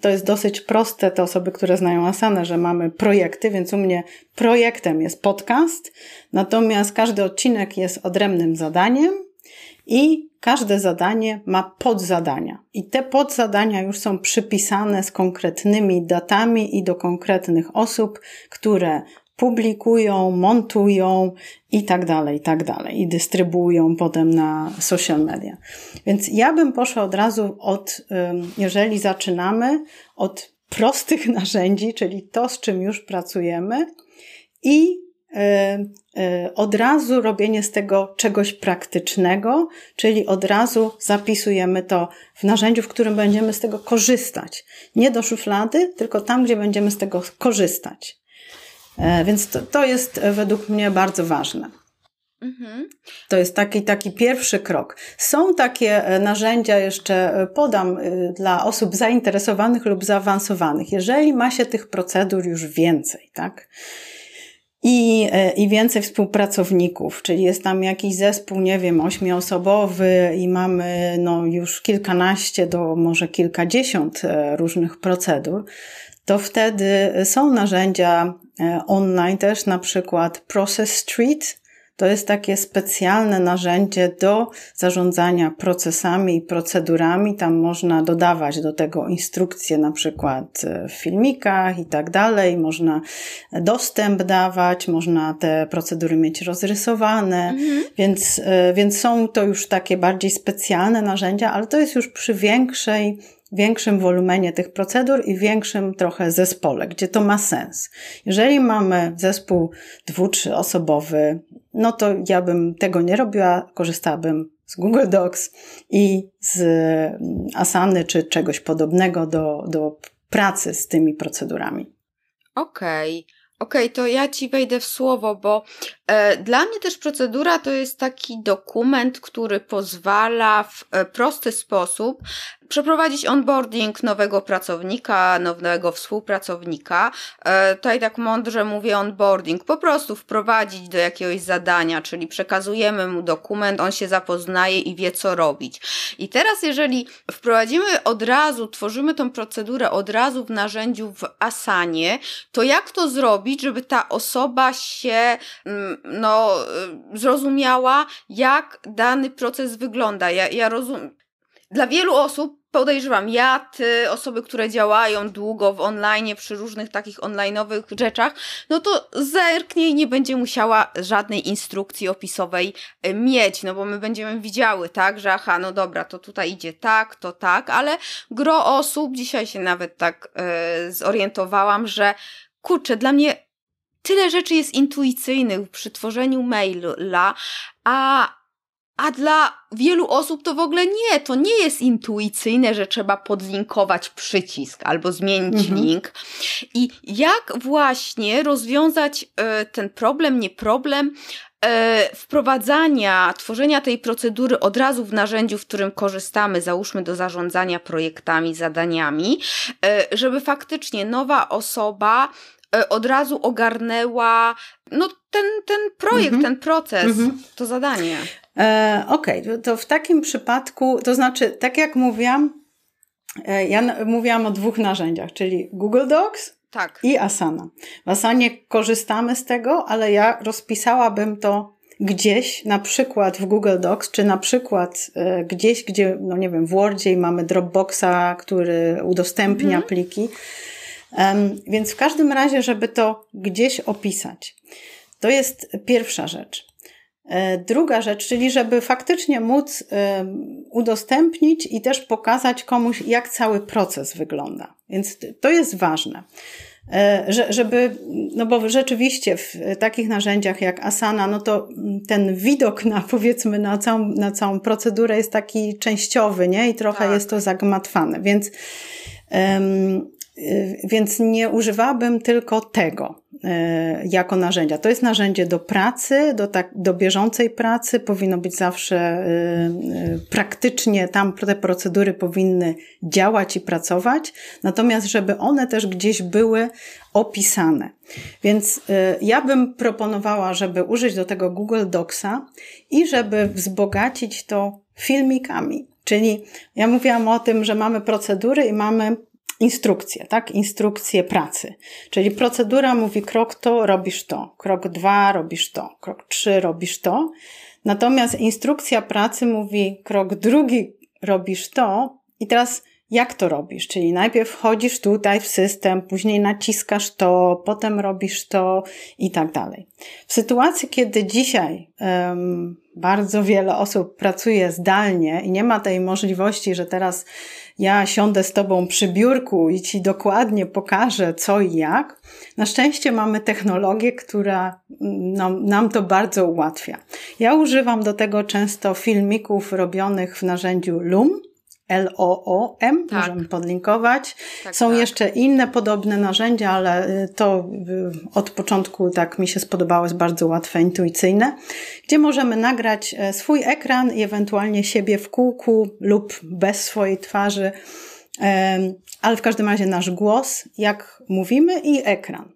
to jest dosyć proste, te osoby, które znają Asanę, że mamy projekty, więc u mnie projektem jest podcast, natomiast każdy odcinek jest odrębnym zadaniem, I każde zadanie ma podzadania. I te podzadania już są przypisane z konkretnymi datami i do konkretnych osób, które publikują, montują i tak dalej, i tak dalej. I dystrybuują potem na social media. Więc ja bym poszła od razu od, jeżeli zaczynamy, od prostych narzędzi, czyli to, z czym już pracujemy i od razu robienie z tego czegoś praktycznego, czyli od razu zapisujemy to w narzędziu, w którym będziemy z tego korzystać. Nie do szuflady, tylko tam, gdzie będziemy z tego korzystać. E, więc to, to jest według mnie bardzo ważne. Mhm. To jest taki, taki pierwszy krok. Są takie e, narzędzia, jeszcze e, podam dla osób zainteresowanych lub zaawansowanych. Jeżeli ma się tych procedur już więcej, tak? I, i więcej współpracowników, czyli jest tam jakiś zespół, nie wiem, ośmioosobowy i mamy no, już kilkanaście do może kilkadziesiąt różnych procedur, to wtedy są narzędzia e, online też, na przykład Process Street. To jest takie specjalne narzędzie do zarządzania procesami i procedurami. Tam można dodawać do tego instrukcje, na przykład e, w filmikach i tak dalej. Można dostęp dawać, można te procedury mieć rozrysowane, mhm. więc, e, więc są to już takie bardziej specjalne narzędzia, ale to jest już przy większej większym wolumenie tych procedur i większym trochę zespole, gdzie to ma sens. Jeżeli mamy zespół dwu, trzyosobowy, no to ja bym tego nie robiła, korzystałabym z Google Docs i z mm, Asany czy czegoś podobnego do, do pracy z tymi procedurami. Okej. Okay. Okej, okay, to ja ci wejdę w słowo, bo e, dla mnie też procedura to jest taki dokument, który pozwala w e, prosty sposób przeprowadzić onboarding nowego pracownika, nowego współpracownika. E, tutaj tak mądrze mówię onboarding, po prostu wprowadzić do jakiegoś zadania, czyli przekazujemy mu dokument, on się zapoznaje i wie co robić. I teraz jeżeli wprowadzimy od razu, tworzymy tą procedurę od razu w narzędziu w Asanie, to jak to zrobić, żeby ta osoba się mm, no, y, zrozumiała, jak dany proces wygląda. Ja, ja rozumiem. Dla wielu osób podejrzewam, ja, ty, osoby, które działają długo w online, przy różnych takich online'owych rzeczach, no to zerknie nie będzie musiała żadnej instrukcji opisowej e, mieć, no bo my będziemy widziały, tak, że aha, no dobra, to tutaj idzie tak, to tak, ale gro osób, dzisiaj się nawet tak e, zorientowałam, że kurczę, dla mnie tyle rzeczy jest intuicyjnych przy tworzeniu maila, a a dla wielu osób to w ogóle nie, to nie jest intuicyjne, że trzeba podlinkować przycisk albo zmienić mhm. link. I jak właśnie rozwiązać y, ten problem, nie problem, y, wprowadzania, tworzenia tej procedury od razu w narzędziu, w którym korzystamy, załóżmy do zarządzania projektami, zadaniami, y, żeby faktycznie nowa osoba od razu ogarnęła no, ten, ten projekt, mhm. ten proces, mhm. to zadanie. E, Okej, okay. to w takim przypadku, to znaczy, tak jak mówiłam, e, ja mówiłam o dwóch narzędziach, czyli Google Docs tak. i Asana. W Asanie korzystamy z tego, ale ja rozpisałabym to gdzieś, na przykład w Google Docs, czy na przykład e, gdzieś, gdzie, no nie wiem, w Wordzie mamy Dropboxa, który udostępnia mhm. pliki. Um, więc w każdym razie, żeby to gdzieś opisać. To jest pierwsza rzecz. E, druga rzecz, czyli żeby faktycznie móc e, udostępnić i też pokazać komuś, jak cały proces wygląda. Więc to jest ważne. E, żeby, no bo rzeczywiście w takich narzędziach jak Asana, no to ten widok na powiedzmy na całą, na całą procedurę jest taki częściowy, nie? I trochę tak. jest to zagmatwane. Więc um, więc nie używałabym tylko tego jako narzędzia. To jest narzędzie do pracy, do, tak, do bieżącej pracy, powinno być zawsze y, praktycznie, tam te procedury powinny działać i pracować, natomiast żeby one też gdzieś były opisane. Więc ja bym proponowała, żeby użyć do tego Google Docsa i żeby wzbogacić to filmikami. Czyli ja mówiłam o tym, że mamy procedury i mamy instrukcje, tak? Instrukcje pracy. Czyli procedura mówi krok to, robisz to. Krok dwa, robisz to. Krok trzy, robisz to. Natomiast instrukcja pracy mówi krok drugi, robisz to. I teraz jak to robisz? Czyli najpierw wchodzisz tutaj w system, później naciskasz to, potem robisz to i tak dalej. W sytuacji, kiedy dzisiaj um, bardzo wiele osób pracuje zdalnie i nie ma tej możliwości, że teraz ja siądę z tobą przy biurku i ci dokładnie pokażę co i jak. Na szczęście mamy technologię, która nam, nam to bardzo ułatwia. Ja używam do tego często filmików robionych w narzędziu Loom L-O-O-M, tak. możemy podlinkować. Tak, Są tak. jeszcze inne podobne narzędzia, ale y, to y, od początku tak mi się spodobało, jest bardzo łatwe, intuicyjne, gdzie możemy nagrać e, swój ekran i ewentualnie siebie w kółku lub bez swojej twarzy, ale w każdym razie nasz głos, jak mówimy i ekran.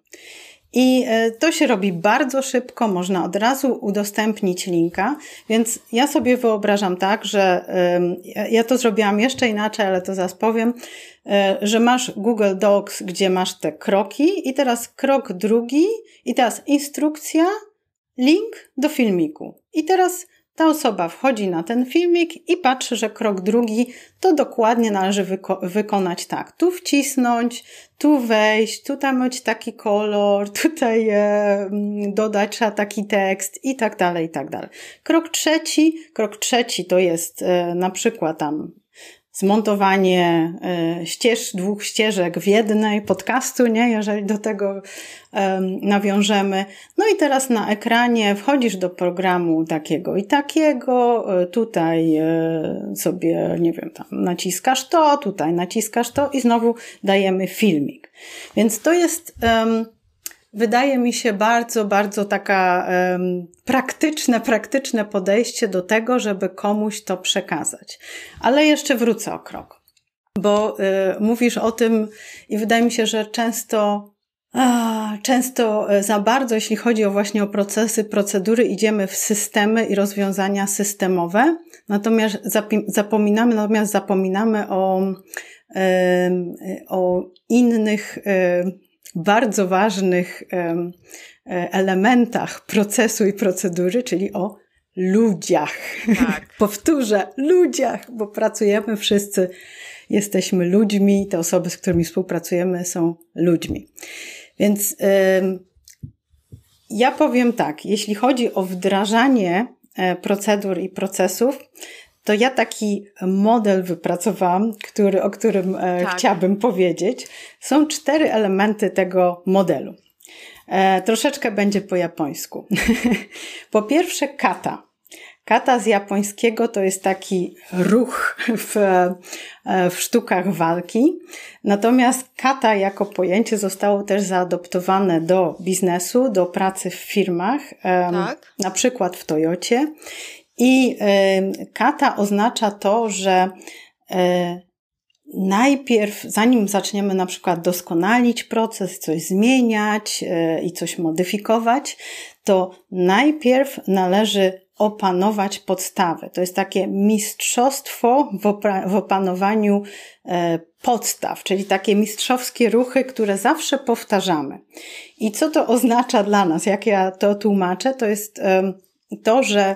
I e, to się robi bardzo szybko, można od razu udostępnić linka, więc ja sobie wyobrażam tak, że ja to zrobiłam jeszcze inaczej, ale to zaraz powiem, e, że masz Google Docs, gdzie masz te kroki i teraz krok drugi i teraz instrukcja, link do filmiku. I teraz ta osoba wchodzi na ten filmik i patrzy, że krok drugi to dokładnie należy wyko wykonać tak. Tu wcisnąć, tu wejść, tutaj mieć taki kolor, tutaj e, dodać trzeba taki tekst i tak dalej, i tak dalej. Krok trzeci, krok trzeci to jest e, na przykład tam zmontowanie e, ścież, dwóch ścieżek w jednej podcastu, nie? Jeżeli do tego nawiążemy. No i teraz na ekranie wchodzisz do programu takiego i takiego, e, tutaj e, sobie, nie wiem, tam naciskasz to, tutaj naciskasz to i znowu dajemy filmik. Więc to jest wydaje mi się bardzo, bardzo taka um, praktyczne, praktyczne podejście do tego, żeby komuś to przekazać. Ale jeszcze wrócę o krok, bo y, mówisz o tym i wydaje mi się, że często Często e, za bardzo, jeśli chodzi o właśnie o procesy, procedury, idziemy w systemy i rozwiązania systemowe, natomiast zapominamy, natomiast zapominamy o, o innych bardzo ważnych e, elementach procesu i procedury, czyli o ludziach. Tak. Powtórzę, ludziach, bo pracujemy wszyscy, jesteśmy ludźmi, te osoby, z którymi współpracujemy, są ludźmi. Więc ja powiem tak, jeśli chodzi o wdrażanie e, procedur i procesów, to ja taki model wypracowałam, który, o którym e, tak. chciałabym powiedzieć. Są cztery elementy tego modelu. E, troszeczkę będzie po japońsku. po pierwsze, kata. Kata z japońskiego to jest taki ruch w, e, w sztukach walki. Natomiast kata jako pojęcie zostało też zaadoptowane do biznesu, do pracy w firmach, tak. na przykład w Toyocie. I kata oznacza to, że e, najpierw, zanim zaczniemy na przykład doskonalić proces, coś zmieniać e, i coś modyfikować, to najpierw należy opanować podstawy. To jest takie mistrzostwo w, opanowaniu e, podstaw, czyli takie mistrzowskie ruchy, które zawsze powtarzamy. I co to oznacza dla nas? Jak ja to tłumaczę, to jest to, że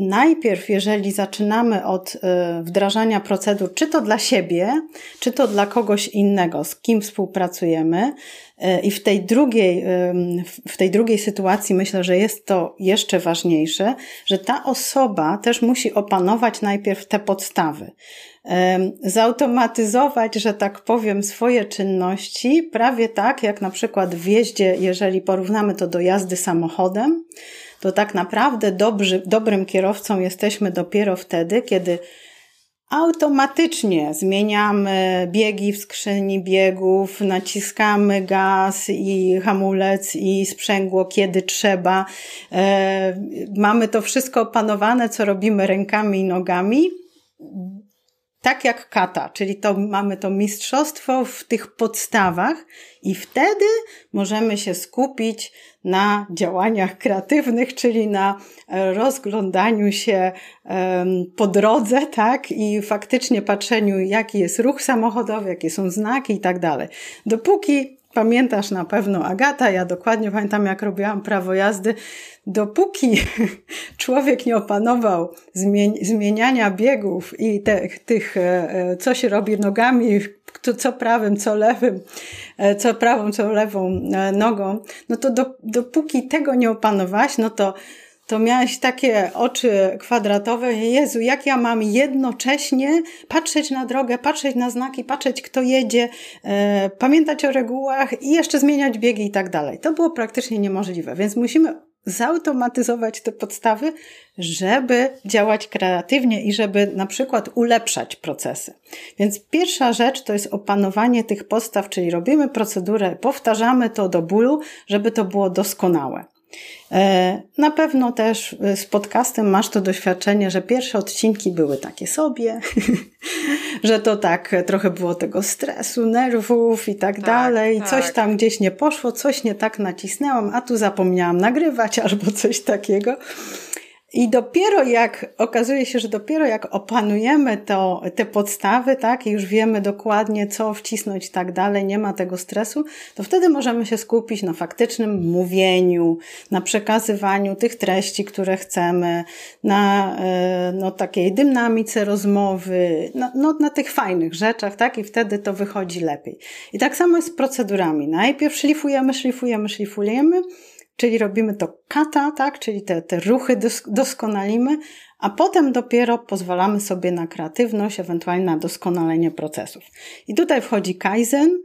najpierw, jeżeli zaczynamy od e, wdrażania procedur, czy to dla siebie, czy to dla kogoś innego, z kim współpracujemy, e, i w tej drugiej, w tej drugiej sytuacji myślę, że jest to jeszcze ważniejsze, że ta osoba też musi opanować najpierw te podstawy. Zautomatyzować, że tak powiem, swoje czynności, prawie tak jak na przykład w jeździe, jeżeli porównamy to do jazdy samochodem, to tak naprawdę dobrzy, dobrym kierowcą jesteśmy dopiero wtedy, kiedy automatycznie zmieniamy biegi w skrzyni biegów, naciskamy gaz i hamulec i sprzęgło, kiedy trzeba. E, mamy to wszystko opanowane, co robimy rękami i nogami tak jak kata, czyli to mamy to mistrzostwo w tych podstawach i wtedy możemy się skupić na działaniach kreatywnych, czyli na e, rozglądaniu się po drodze, tak, i faktycznie patrzeniu, jaki jest ruch samochodowy, jakie są znaki i tak dalej. Dopóki Pamiętasz na pewno Agata, ja dokładnie pamiętam jak robiłam prawo jazdy. Dopóki człowiek nie opanował zmieniania biegów i te, tych, e, e, co się robi nogami, co prawym, co lewym, e, co prawą, co lewą nogą, no to do, dopóki tego nie opanowałaś, no to to miałeś takie oczy kwadratowe. Jezu, jak ja mam jednocześnie patrzeć na drogę, patrzeć na znaki, patrzeć kto jedzie, e, pamiętać o regułach i jeszcze zmieniać biegi i tak dalej. To było praktycznie niemożliwe, więc musimy zautomatyzować te podstawy, żeby działać kreatywnie i żeby na przykład ulepszać procesy. Więc pierwsza rzecz to jest opanowanie tych podstaw, czyli robimy procedurę, powtarzamy to do bólu, żeby to było doskonałe. E, na pewno też e, z podcastem masz to doświadczenie, że pierwsze odcinki były takie sobie, że to tak trochę było tego stresu, nerwów i tak, tak dalej. Tak. Coś tam gdzieś nie poszło, coś nie tak nacisnęłam, a tu zapomniałam nagrywać albo coś takiego. I dopiero jak, okazuje się, że dopiero jak opanujemy to, te podstawy, tak, i już wiemy dokładnie, co wcisnąć i tak dalej, nie ma tego stresu, to wtedy możemy się skupić na faktycznym mówieniu, na przekazywaniu tych treści, które chcemy, na e, no, takiej dynamice rozmowy, na, no, na tych fajnych rzeczach, tak, i wtedy to wychodzi lepiej. I tak samo jest z procedurami. Najpierw szlifujemy, szlifujemy, szlifujemy, czyli robimy to kata, tak, czyli te, te ruchy doskonalimy, a potem dopiero pozwalamy sobie na kreatywność, ewentualnie na doskonalenie procesów. I tutaj wchodzi Kaizen.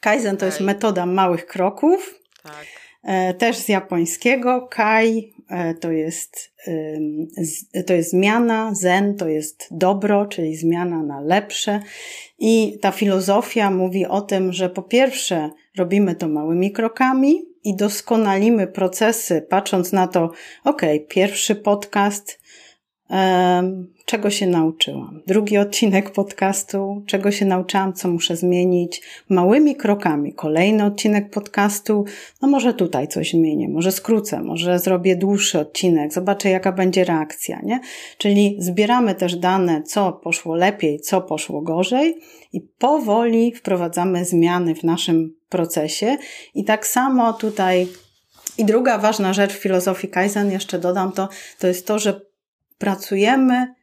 Kaizen to jest metoda małych kroków. Tak. E, też z japońskiego. Kai e, to jest, to jest zmiana, zen to jest dobro, czyli zmiana na lepsze. I ta filozofia mówi o tym, że po pierwsze robimy to małymi krokami, i doskonalimy procesy, patrząc na to, ok, pierwszy podcast, czego się nauczyłam. Drugi odcinek podcastu, czego się nauczyłam, co muszę zmienić, małymi krokami. Kolejny odcinek podcastu, no może tutaj coś zmienię, może skrócę, może zrobię dłuższy odcinek, zobaczę jaka będzie reakcja, nie? Czyli zbieramy też dane, co poszło lepiej, co poszło gorzej i powoli wprowadzamy zmiany w naszym procesie. I tak samo tutaj i druga ważna rzecz w filozofii Kaizen, jeszcze dodam to, to jest to, że pracujemy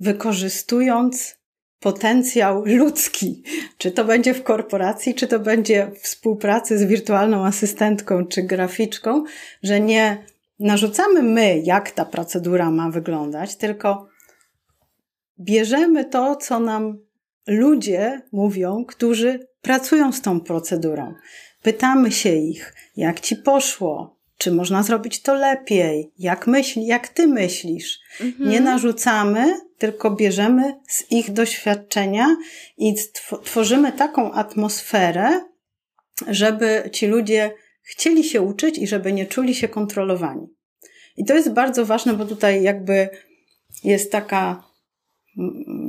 wykorzystując potencjał ludzki. Czy to będzie w korporacji, czy to będzie współpracy z wirtualną asystentką czy graficzką, że nie narzucamy my, jak ta procedura ma wyglądać, tylko bierzemy to, co nam ludzie mówią, którzy pracują z tą procedurą. Pytamy się ich, jak ci poszło, czy można zrobić to lepiej, jak myśli, jak ty myślisz. Mhm. Nie narzucamy, tylko bierzemy z ich doświadczenia i tworzymy taką atmosferę, żeby ci ludzie chcieli się uczyć i żeby nie czuli się kontrolowani. I to jest bardzo ważne, bo tutaj jakby jest taka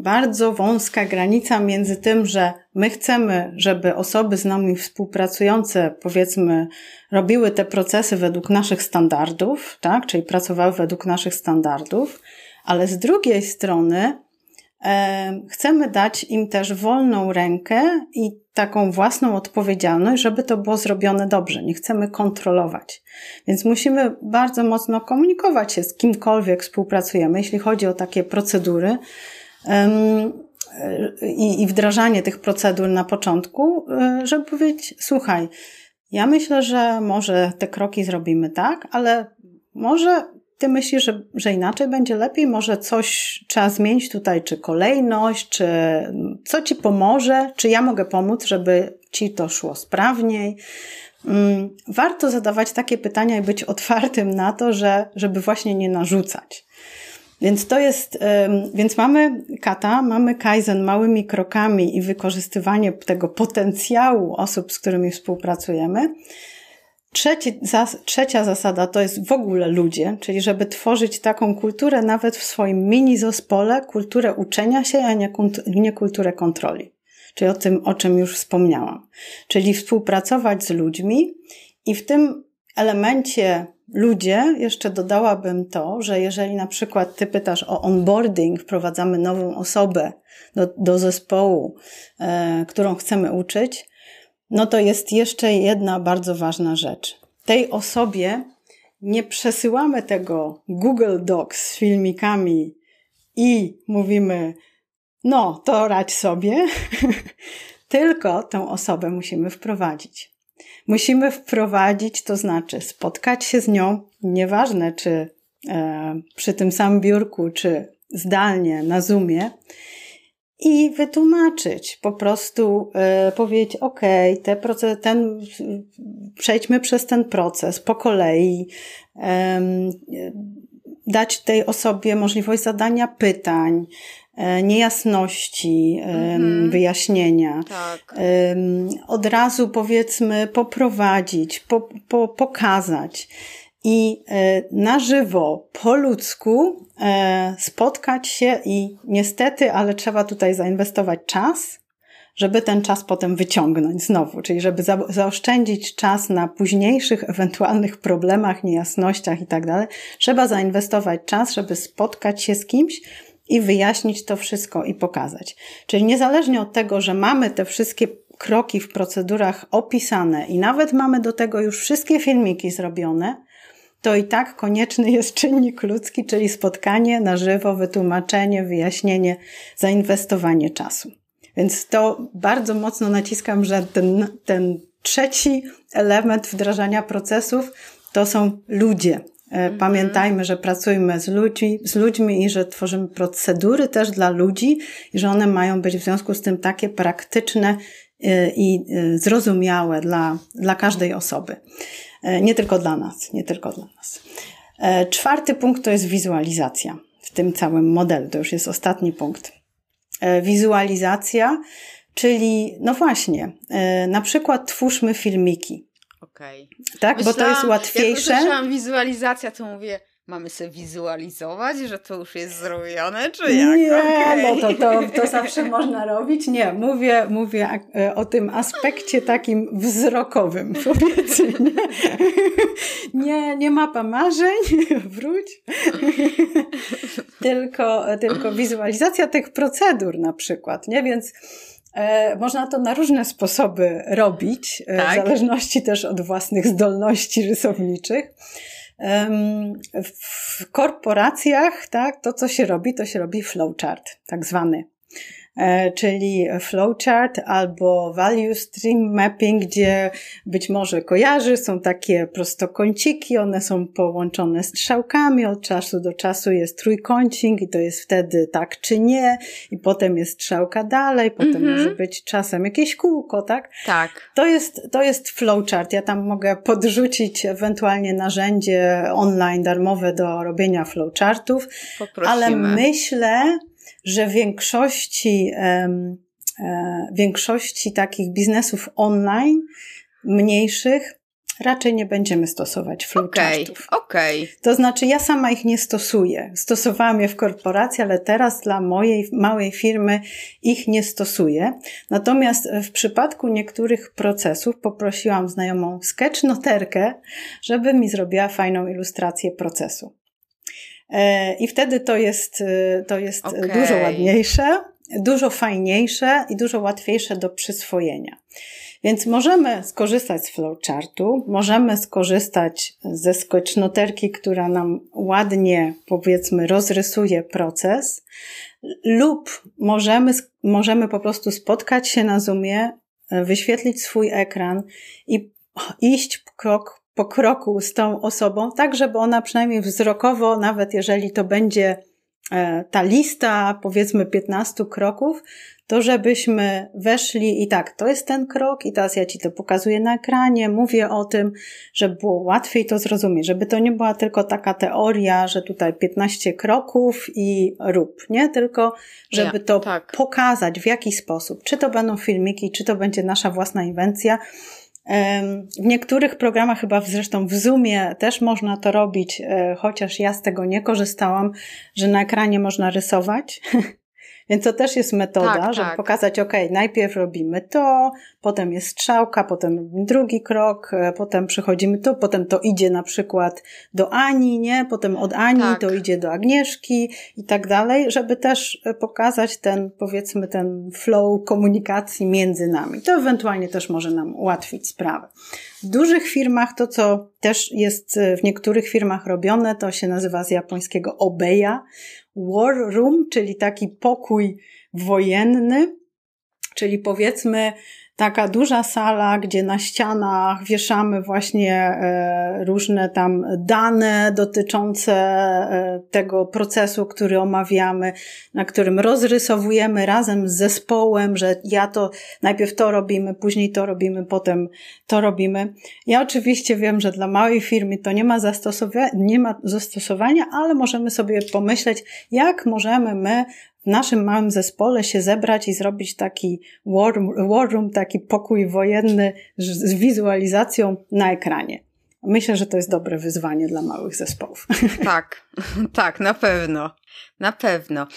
bardzo wąska granica między tym, że my chcemy, żeby osoby z nami współpracujące, powiedzmy, robiły te procesy według naszych standardów, tak, czyli pracowały według naszych standardów, ale z drugiej strony e, chcemy dać im też wolną rękę i taką własną odpowiedzialność, żeby to było zrobione dobrze. Nie chcemy kontrolować. Więc musimy bardzo mocno komunikować się z kimkolwiek współpracujemy, jeśli chodzi o takie procedury, i, i wdrażanie tych procedur na początku, e, żeby powiedzieć, słuchaj, ja myślę, że może te kroki zrobimy tak, ale może ty myślisz, że, że inaczej będzie lepiej, może coś trzeba zmienić tutaj, czy kolejność, czy co ci pomoże, czy ja mogę pomóc, żeby ci to szło sprawniej. Mm, warto zadawać takie pytania i być otwartym na to, że, żeby właśnie nie narzucać. Więc to jest, więc mamy kata, mamy kaizen małymi krokami i wykorzystywanie tego potencjału osób, z którymi współpracujemy. Trzeci, zas, trzecia zasada to jest w ogóle ludzie, czyli żeby tworzyć taką kulturę nawet w swoim mini zespole, kulturę uczenia się, a nie, nie kulturę kontroli. Czyli o tym, o czym już wspomniałam. Czyli współpracować z ludźmi i w tym elemencie ludzie, jeszcze dodałabym to, że jeżeli na przykład ty pytasz o onboarding, wprowadzamy nową osobę do, do zespołu, e, którą chcemy uczyć, no to jest jeszcze jedna bardzo ważna rzecz. Tej osobie nie przesyłamy tego Google Docs z filmikami i mówimy, no to radź sobie, tylko tę osobę musimy wprowadzić. Musimy wprowadzić, to znaczy spotkać się z nią, nieważne czy e, przy tym samym biurku, czy zdalnie na Zoomie, i wytłumaczyć, po prostu y, powiedzieć, ok, te proces, ten, przejdźmy przez ten proces po kolei, y, dać tej osobie możliwość zadania pytań, niejasności, mm-hmm. wyjaśnienia. Tak. Od razu powiedzmy poprowadzić, po, po, pokazać i e, na żywo, po ludzku e, spotkać się i niestety, ale trzeba tutaj zainwestować czas, żeby ten czas potem wyciągnąć znowu, czyli żeby za, zaoszczędzić czas na późniejszych ewentualnych problemach, niejasnościach i tak dalej, trzeba zainwestować czas, żeby spotkać się z kimś i wyjaśnić to wszystko i pokazać. Czyli niezależnie od tego, że mamy te wszystkie kroki w procedurach opisane i nawet mamy do tego już wszystkie filmiki zrobione, to i tak konieczny jest czynnik ludzki, czyli spotkanie na żywo, wytłumaczenie, wyjaśnienie, zainwestowanie czasu. Więc to bardzo mocno naciskam, że ten, ten trzeci element wdrażania procesów to są ludzie. E, mhm. Pamiętajmy, że pracujemy z ludźmi, z ludźmi i że tworzymy procedury też dla ludzi i że one mają być w związku z tym takie praktyczne e, i e, zrozumiałe dla, dla każdej osoby. Nie tylko dla nas, nie tylko dla nas. Czwarty punkt to jest wizualizacja w tym całym modelu. To już jest ostatni punkt. Wizualizacja, czyli no właśnie, na przykład twórzmy filmiki. Okej. Okay. Tak, Myślałam, bo to jest łatwiejsze. Jak usłyszałam wizualizacja, to mówię, mamy sobie wizualizować, że to już jest zrobione, czy jak? Nie, okay. no to, to, to zawsze można robić. Nie, mówię, mówię e, o tym aspekcie takim wzrokowym, powiedzmy. Nie, nie mapa marzeń, wróć. tylko, tylko wizualizacja tych procedur na przykład, nie? Więc można to na różne sposoby robić, e, tak? w zależności też od własnych zdolności rysowniczych. W korporacjach, tak, to co się robi, to się robi flowchart, tak zwany. E, czyli flowchart albo value stream mapping, gdzie być może kojarzy, są takie prostokąciki, one są połączone strzałkami, od czasu do czasu jest trójkącik i to jest wtedy tak czy nie i potem jest strzałka dalej, potem mm -hmm. może być czasem jakieś kółko, tak? Tak. To jest, to jest flowchart. Ja tam mogę podrzucić ewentualnie narzędzie online darmowe do robienia flowchartów, Poprosimy. ale myślę, że w większości, e, większości takich biznesów online, mniejszych, raczej nie będziemy stosować flowchartów. Okej, okay, To znaczy, ja sama ich nie stosuję. Stosowałam je w korporacji, ale teraz dla mojej małej firmy ich nie stosuję. Natomiast w przypadku niektórych procesów poprosiłam znajomą sketchnoterkę, żeby mi zrobiła fajną ilustrację procesu. E, I wtedy to jest, e, to jest okay. dużo ładniejsze, dużo fajniejsze i dużo łatwiejsze do przyswojenia. Więc możemy skorzystać z flowchartu, możemy skorzystać ze sketchnoterki, która nam ładnie, powiedzmy, rozrysuje proces, lub możemy, możemy po prostu spotkać się na Zoomie, e, wyświetlić swój ekran i iść krok po kroku z tą osobą, tak żeby ona przynajmniej wzrokowo, nawet jeżeli to będzie e, ta lista, powiedzmy 15 kroków, to żebyśmy weszli i tak, to jest ten krok i teraz ja Ci to pokazuję na ekranie, mówię o tym, żeby było łatwiej to zrozumieć, żeby to nie była tylko taka teoria, że tutaj 15 kroków i rób, nie? Tylko żeby to tak. pokazać w jaki sposób, czy to będą filmiki, czy to będzie nasza własna inwencja, W niektórych programach, chyba zresztą w Zoomie też można to robić, e, chociaż ja z tego nie korzystałam, że na ekranie można rysować. Więc to też jest metoda, tak, żeby tak. pokazać, ok, najpierw robimy to, potem jest strzałka, potem drugi krok, e, potem przechodzimy tu, potem to idzie na przykład do Ani, nie? Potem od Ani tak. to idzie do Agnieszki i tak dalej, żeby też e, pokazać ten, powiedzmy, ten flow komunikacji między nami. To ewentualnie też może nam ułatwić sprawę. W dużych firmach to, co też jest e, w niektórych firmach robione, to się nazywa z japońskiego obeya, war room, czyli taki pokój wojenny, czyli powiedzmy taka duża sala, gdzie na ścianach wieszamy właśnie e, różne tam dane dotyczące e, tego procesu, który omawiamy, na którym rozrysowujemy razem z zespołem, że ja to najpierw to robimy, później to robimy, potem to robimy. Ja oczywiście wiem, że dla małej firmy to nie ma zastosowania, nie ma zastosowania, ale możemy sobie pomyśleć, jak możemy my w naszym małym zespole się zebrać i zrobić taki war, war room, taki pokój wojenny z wizualizacją na ekranie. Myślę, że to jest dobre wyzwanie dla małych zespołów. Tak, tak, na pewno. Na pewno.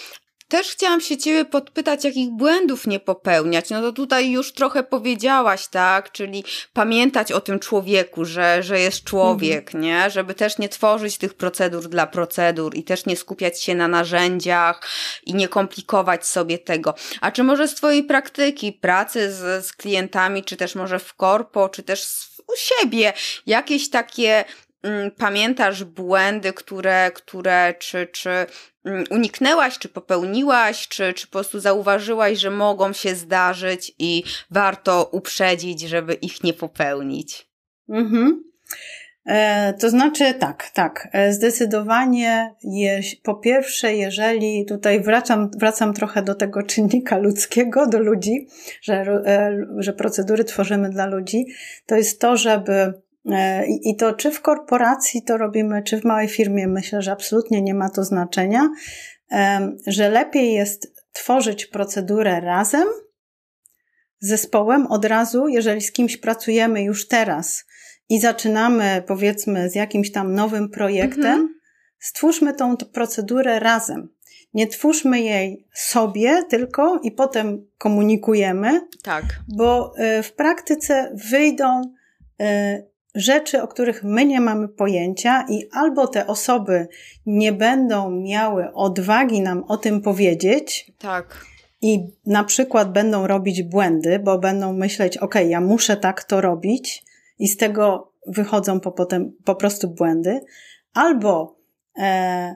Też chciałam się Ciebie podpytać, jakich błędów nie popełniać. No to tutaj już trochę powiedziałaś, tak? Czyli pamiętać o tym człowieku, że, że jest człowiek, mhm. nie? Żeby też nie tworzyć tych procedur dla procedur i też nie skupiać się na narzędziach i nie komplikować sobie tego. A czy może z Twojej praktyki, pracy z, z klientami, czy też może w korpo, czy też u siebie, jakieś takie mm, pamiętasz błędy, które, które czy, czy uniknęłaś, czy popełniłaś, czy, czy po prostu zauważyłaś, że mogą się zdarzyć i warto uprzedzić, żeby ich nie popełnić? Mhm. E, to znaczy tak, tak. E, zdecydowanie po pierwsze, jeżeli tutaj wracam, wracam trochę do tego czynnika ludzkiego, do ludzi, że, e, że procedury tworzymy dla ludzi, to jest to, żeby I to czy w korporacji to robimy, czy w małej firmie, myślę, że absolutnie nie ma to znaczenia, że lepiej jest tworzyć procedurę razem, zespołem od razu, jeżeli z kimś pracujemy już teraz i zaczynamy, powiedzmy, z jakimś tam nowym projektem, mhm. stwórzmy tą procedurę razem. Nie twórzmy jej sobie tylko i potem komunikujemy. Tak. Bo e, w praktyce wyjdą e, rzeczy, o których my nie mamy pojęcia, i albo te osoby nie będą miały odwagi nam o tym powiedzieć. Tak. I na przykład będą robić błędy, bo będą myśleć, ok, ja muszę tak to robić, i z tego wychodzą po, potem po prostu błędy. Albo e,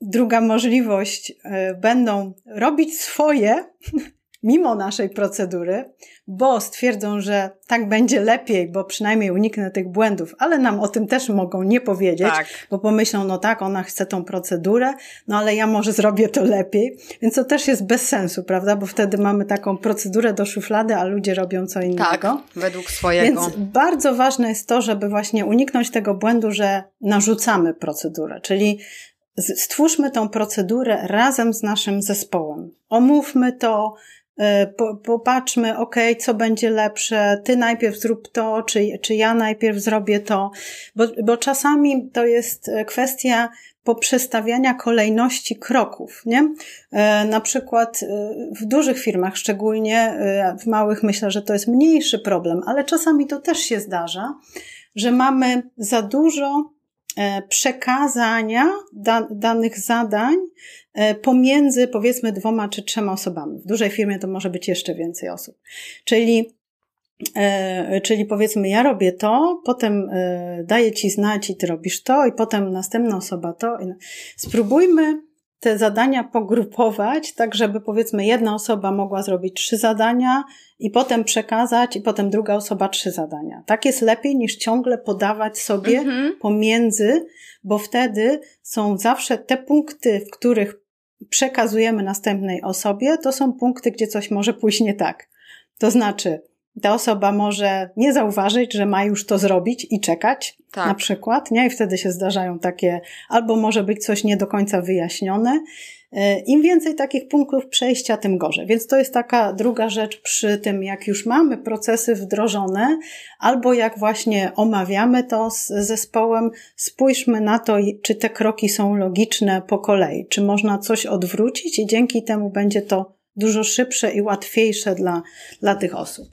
druga możliwość, e, będą robić swoje, mimo naszej procedury, bo stwierdzą, że tak będzie lepiej, bo przynajmniej uniknę tych błędów, ale nam o tym też mogą nie powiedzieć, tak. bo pomyślą, no tak, ona chce tą procedurę, no ale ja może zrobię to lepiej, więc to też jest bez sensu, prawda, bo wtedy mamy taką procedurę do szuflady, a ludzie robią co innego. Tak, według swojego. Więc bardzo ważne jest to, żeby właśnie uniknąć tego błędu, że narzucamy procedurę, czyli stwórzmy tą procedurę razem z naszym zespołem. Omówmy to, popatrzmy, ok, co będzie lepsze, ty najpierw zrób to, czy, czy ja najpierw zrobię to, bo, bo czasami to jest e, kwestia poprzestawiania kolejności kroków, nie? E, na przykład w dużych firmach szczególnie, w małych myślę, że to jest mniejszy problem, ale czasami to też się zdarza, że mamy za dużo przekazania da, danych zadań E, pomiędzy powiedzmy dwoma czy trzema osobami. W dużej firmie to może być jeszcze więcej osób. Czyli e, czyli powiedzmy, ja robię to, potem e, daję ci znać i ty robisz to, i potem następna osoba to. Spróbujmy te zadania pogrupować, tak żeby powiedzmy jedna osoba mogła zrobić trzy zadania i potem przekazać, i potem druga osoba trzy zadania. Tak jest lepiej niż ciągle podawać sobie mhm. pomiędzy, bo wtedy są zawsze te punkty, w których przekazujemy następnej osobie, to są punkty, gdzie coś może pójść nie tak. To znaczy, ta osoba może nie zauważyć, że ma już to zrobić i czekać, tak. na przykład, nie? I wtedy się zdarzają takie, albo może być coś nie do końca wyjaśnione. E, Im więcej takich punktów przejścia, tym gorzej. Więc to jest taka druga rzecz przy tym, jak już mamy procesy wdrożone, albo jak właśnie omawiamy to z zespołem, spójrzmy na to, czy te kroki są logiczne po kolei, czy można coś odwrócić i dzięki temu będzie to dużo szybsze i łatwiejsze dla, dla tych osób.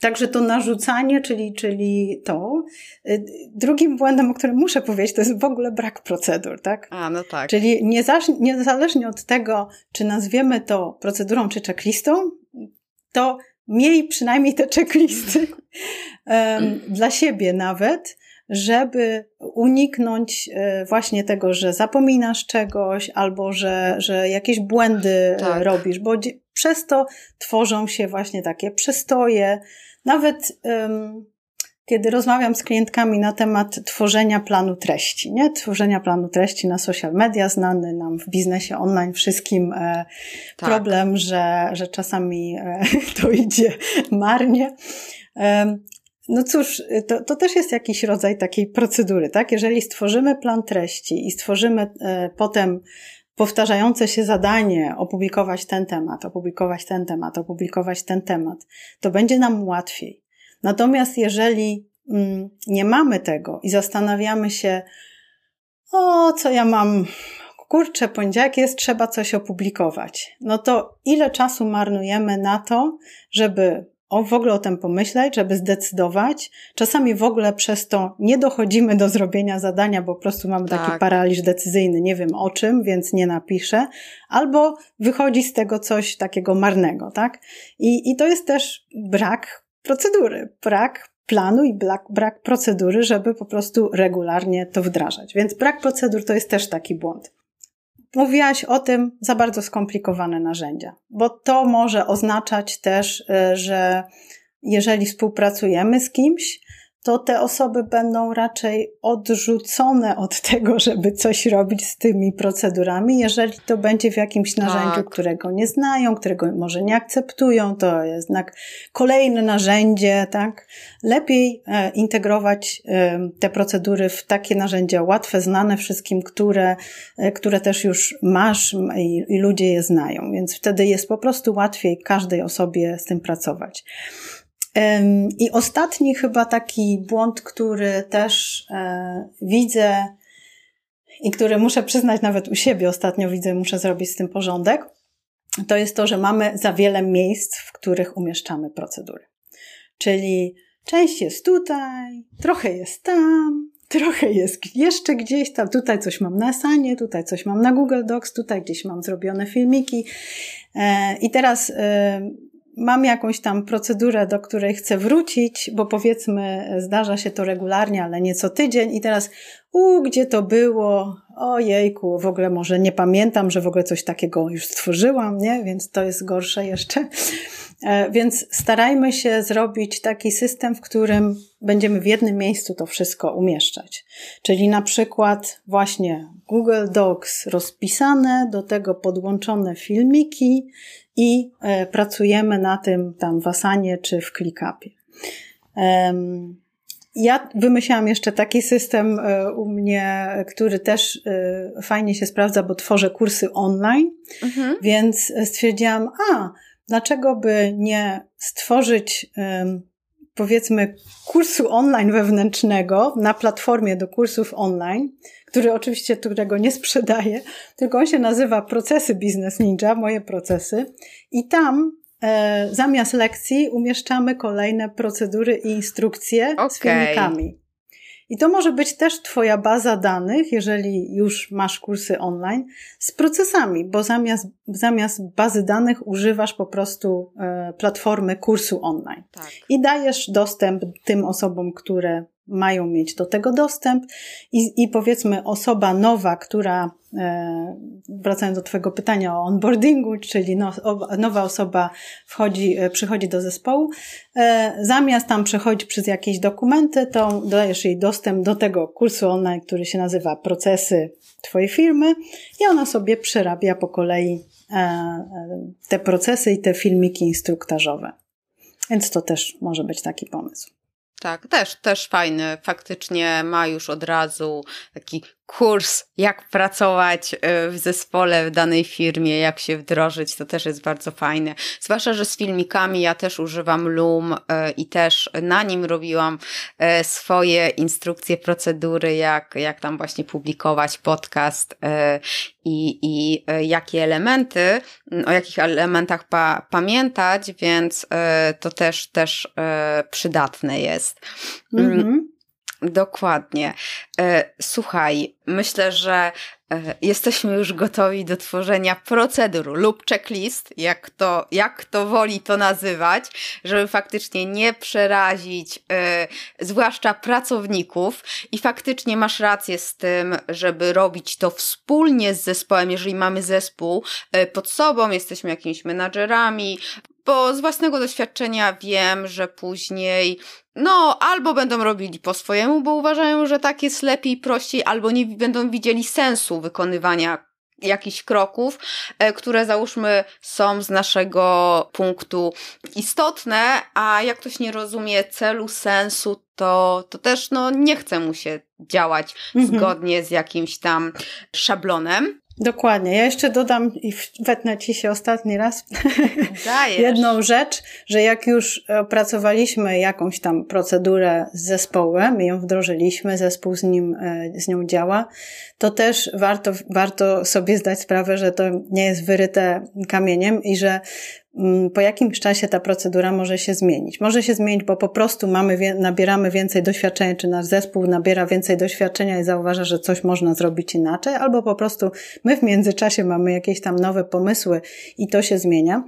Także to narzucanie, czyli, czyli to. Y, drugim błędem, o którym muszę powiedzieć, to jest w ogóle brak procedur, tak? A, no tak. Czyli niezależnie od tego, czy nazwiemy to procedurą czy checklistą, to miej przynajmniej te checklisty dla siebie nawet, żeby uniknąć e, właśnie tego, że zapominasz czegoś albo że, że jakieś błędy e, tak. robisz, bo przez to tworzą się właśnie takie przestoje. Nawet um, kiedy rozmawiam z klientkami na temat tworzenia planu treści, nie? Tworzenia planu treści na social media, znany nam w biznesie online wszystkim e, tak. problem, że, że czasami e, to idzie marnie. E, no cóż, to, to też jest jakiś rodzaj takiej procedury, tak? Jeżeli stworzymy plan treści i stworzymy e, potem powtarzające się zadanie opublikować ten temat, opublikować ten temat, opublikować ten temat, to będzie nam łatwiej. Natomiast jeżeli mm, nie mamy tego i zastanawiamy się, o co ja mam, kurczę, poniedziałek jest, trzeba coś opublikować, no to ile czasu marnujemy na to, żeby o, w ogóle o tym pomyśleć, żeby zdecydować. Czasami w ogóle przez to nie dochodzimy do zrobienia zadania, bo po prostu mamy tak. taki paraliż decyzyjny, nie wiem o czym, więc nie napiszę. Albo wychodzi z tego coś takiego marnego, tak? I, i to jest też brak procedury, brak planu i brak, brak procedury, żeby po prostu regularnie to wdrażać. Więc brak procedur to jest też taki błąd mówiłaś o tym za bardzo skomplikowane narzędzia, bo to może oznaczać też, y, że jeżeli współpracujemy z kimś, to te osoby będą raczej odrzucone od tego, żeby coś robić z tymi procedurami, jeżeli to będzie w jakimś narzędziu, tak. którego nie znają, którego może nie akceptują, to jest znak kolejne narzędzie, tak? Lepiej e, integrować e, te procedury w takie narzędzia łatwe, znane wszystkim, które, e, które też już masz i, i ludzie je znają, więc wtedy jest po prostu łatwiej każdej osobie z tym pracować. I ostatni chyba taki błąd, który też e, widzę i który muszę przyznać nawet u siebie ostatnio widzę, muszę zrobić z tym porządek, to jest to, że mamy za wiele miejsc, w których umieszczamy procedury. Czyli część jest tutaj, trochę jest tam, trochę jest jeszcze gdzieś tam, tutaj coś mam na Sanie, tutaj coś mam na Google Docs, tutaj gdzieś mam zrobione filmiki. E, I teraz mam jakąś tam procedurę, do której chcę wrócić, bo powiedzmy, zdarza się to regularnie, ale nie co tydzień, i teraz, u, gdzie to było? Ojejku, w ogóle może nie pamiętam, że w ogóle coś takiego już stworzyłam, nie? Więc to jest gorsze jeszcze. E, więc starajmy się zrobić taki system, w którym będziemy w jednym miejscu to wszystko umieszczać. Czyli na przykład właśnie Google Docs rozpisane, do tego podłączone filmiki i e, pracujemy na tym tam w Asanie czy w ClickUpie. Ja wymyślałam jeszcze taki system e, u mnie, który też e, fajnie się sprawdza, bo tworzę kursy online, mhm. więc stwierdziłam, a dlaczego by nie stworzyć powiedzmy kursu online wewnętrznego na platformie do kursów online, który oczywiście, którego nie sprzedaję, tylko on się nazywa Procesy Business Ninja, moje procesy. I tam e, zamiast lekcji umieszczamy kolejne procedury i instrukcje okay. z filmikami. I to może być też Twoja baza danych, jeżeli już masz kursy online, z procesami, bo zamiast, zamiast bazy danych używasz po prostu e, platformy kursu online. Tak. I dajesz dostęp tym osobom, które mają mieć do tego dostęp i, i powiedzmy osoba nowa, która, e, wracając do Twojego pytania o onboardingu, czyli no, nowa osoba wchodzi, e, przychodzi do zespołu, e, zamiast tam przechodzić przez jakieś dokumenty, to dajesz jej dostęp do tego kursu online, który się nazywa Procesy Twojej firmy i ona sobie przerabia po kolei te procesy i te filmiki instruktażowe. Więc to też może być taki pomysł. Tak, też, też fajny. Faktycznie ma już od razu taki kurs, jak pracować y, w zespole w danej firmie, jak się wdrożyć, to też jest bardzo fajne. Zwłaszcza, że z filmikami ja też używam Loom y, i też na nim robiłam y, swoje instrukcje, procedury, jak, jak tam właśnie publikować podcast i, i jakie elementy, o jakich elementach pa, pamiętać, więc to też, też przydatne jest. Mm -hmm. Dokładnie. E, słuchaj, myślę, że e, jesteśmy już gotowi do tworzenia procedur lub checklist, jak to, jak to woli to nazywać, żeby faktycznie nie przerazić, e, zwłaszcza pracowników. I faktycznie masz rację z tym, żeby robić to wspólnie z zespołem, jeżeli mamy zespół pod sobą, jesteśmy jakimiś menadżerami, bo z własnego doświadczenia wiem, że później no, albo będą robili po swojemu, bo uważają, że tak jest lepiej, prościej, albo nie będą widzieli sensu wykonywania jakichś kroków, e, które załóżmy są z naszego punktu istotne, a jak ktoś nie rozumie celu, sensu, to, to też no, nie chce mu się działać mhm. zgodnie z jakimś tam szablonem. Dokładnie. Ja jeszcze dodam i wetnę Ci się ostatni raz Dajesz. jedną rzecz, że jak już opracowaliśmy jakąś tam procedurę z zespołem i ją wdrożyliśmy, zespół z, nim, e, z nią działa, to też warto, warto sobie zdać sprawę, że to nie jest wyryte kamieniem i że po jakimś czasie ta procedura może się zmienić. Może się zmienić, bo po prostu mamy, nabieramy więcej doświadczenia, czy nasz zespół nabiera więcej doświadczenia i zauważa, że coś można zrobić inaczej, albo po prostu my w międzyczasie mamy jakieś tam nowe pomysły i to się zmienia.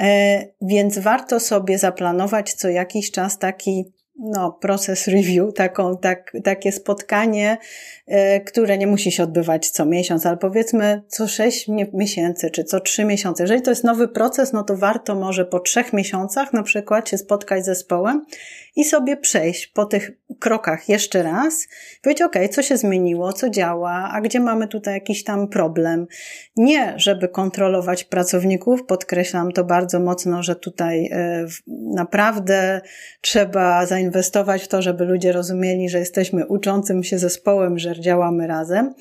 E, więc warto sobie zaplanować co jakiś czas taki no, proces review, taką, tak, takie spotkanie, e, które nie musi się odbywać co miesiąc, ale powiedzmy co sześć miesięcy, czy co trzy miesiące. Jeżeli to jest nowy proces, no to warto może po trzech miesiącach na przykład się spotkać z zespołem i sobie przejść po tych krokach jeszcze raz, powiedzieć, ok, co się zmieniło, co działa, a gdzie mamy tutaj jakiś tam problem. Nie, żeby kontrolować pracowników, podkreślam to bardzo mocno, że tutaj e, naprawdę trzeba zainwestować w to, żeby ludzie rozumieli, że jesteśmy uczącym się zespołem, że działamy razem,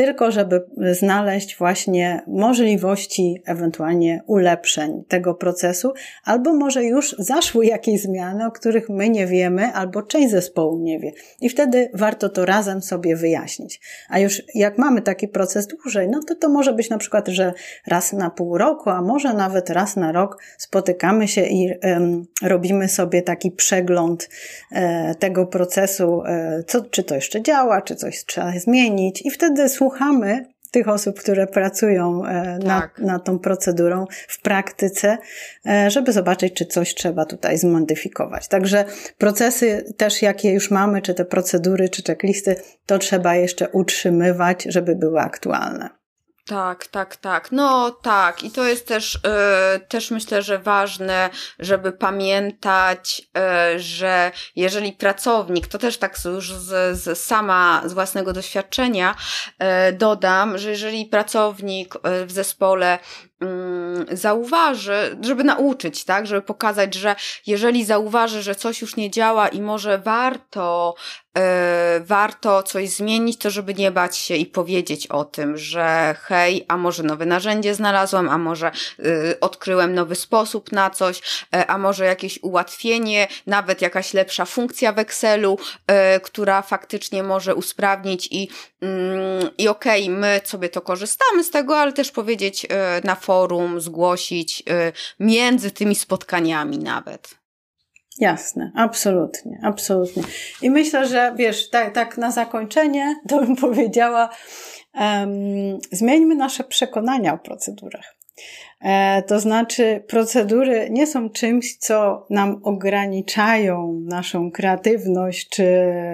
tylko żeby znaleźć właśnie możliwości ewentualnie ulepszeń tego procesu, albo może już zaszły jakieś zmiany, o których my nie wiemy, albo część zespołu nie wie. I wtedy warto to razem sobie wyjaśnić. A już jak mamy taki proces dłużej, no to to może być na przykład, że raz na pół roku, a może nawet raz na rok spotykamy się i um, robimy sobie taki przegląd e, tego procesu, e, co, czy to jeszcze działa, czy coś trzeba zmienić i wtedy słuchamy tych osób, które pracują e, na, tak. tą procedurą w praktyce, e, żeby zobaczyć, czy coś trzeba tutaj zmodyfikować. Także procesy też, jakie już mamy, czy te procedury, czy checklisty, to trzeba jeszcze utrzymywać, żeby były aktualne. Tak, tak, tak. No tak. I to jest też, yy, też myślę, że ważne, żeby pamiętać, yy, że jeżeli pracownik, to też tak już z, z sama z własnego doświadczenia yy, dodam, że jeżeli pracownik w zespole zauważy, żeby nauczyć, tak, żeby pokazać, że jeżeli zauważy, że coś już nie działa i może warto, yy, warto coś zmienić, to żeby nie bać się i powiedzieć o tym, że hej, a może nowe narzędzie znalazłam, a może yy, odkryłem nowy sposób na coś, yy, a może jakieś ułatwienie, nawet jakaś lepsza funkcja w Excelu, która faktycznie może usprawnić i, mm, i okej, okay, my sobie to korzystamy z tego, ale też powiedzieć na forum, zgłosić y, między tymi spotkaniami nawet. Jasne, absolutnie, absolutnie. I myślę, że wiesz, tak, tak na zakończenie to bym powiedziała, um, zmieńmy nasze przekonania o procedurach. E, to znaczy, procedury nie są czymś, co nam ograniczają naszą kreatywność czy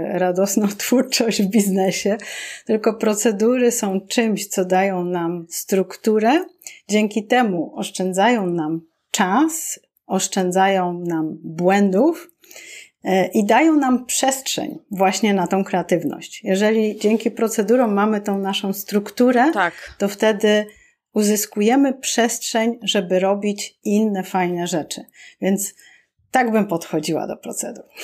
radosną twórczość w biznesie, tylko procedury są czymś, co dają nam strukturę, dzięki temu oszczędzają nam czas, oszczędzają nam błędów, e, i dają nam przestrzeń właśnie na tą kreatywność. Jeżeli dzięki procedurom mamy tą naszą strukturę, tak. to wtedy uzyskujemy przestrzeń, żeby robić inne fajne rzeczy. Więc tak bym podchodziła do procedur.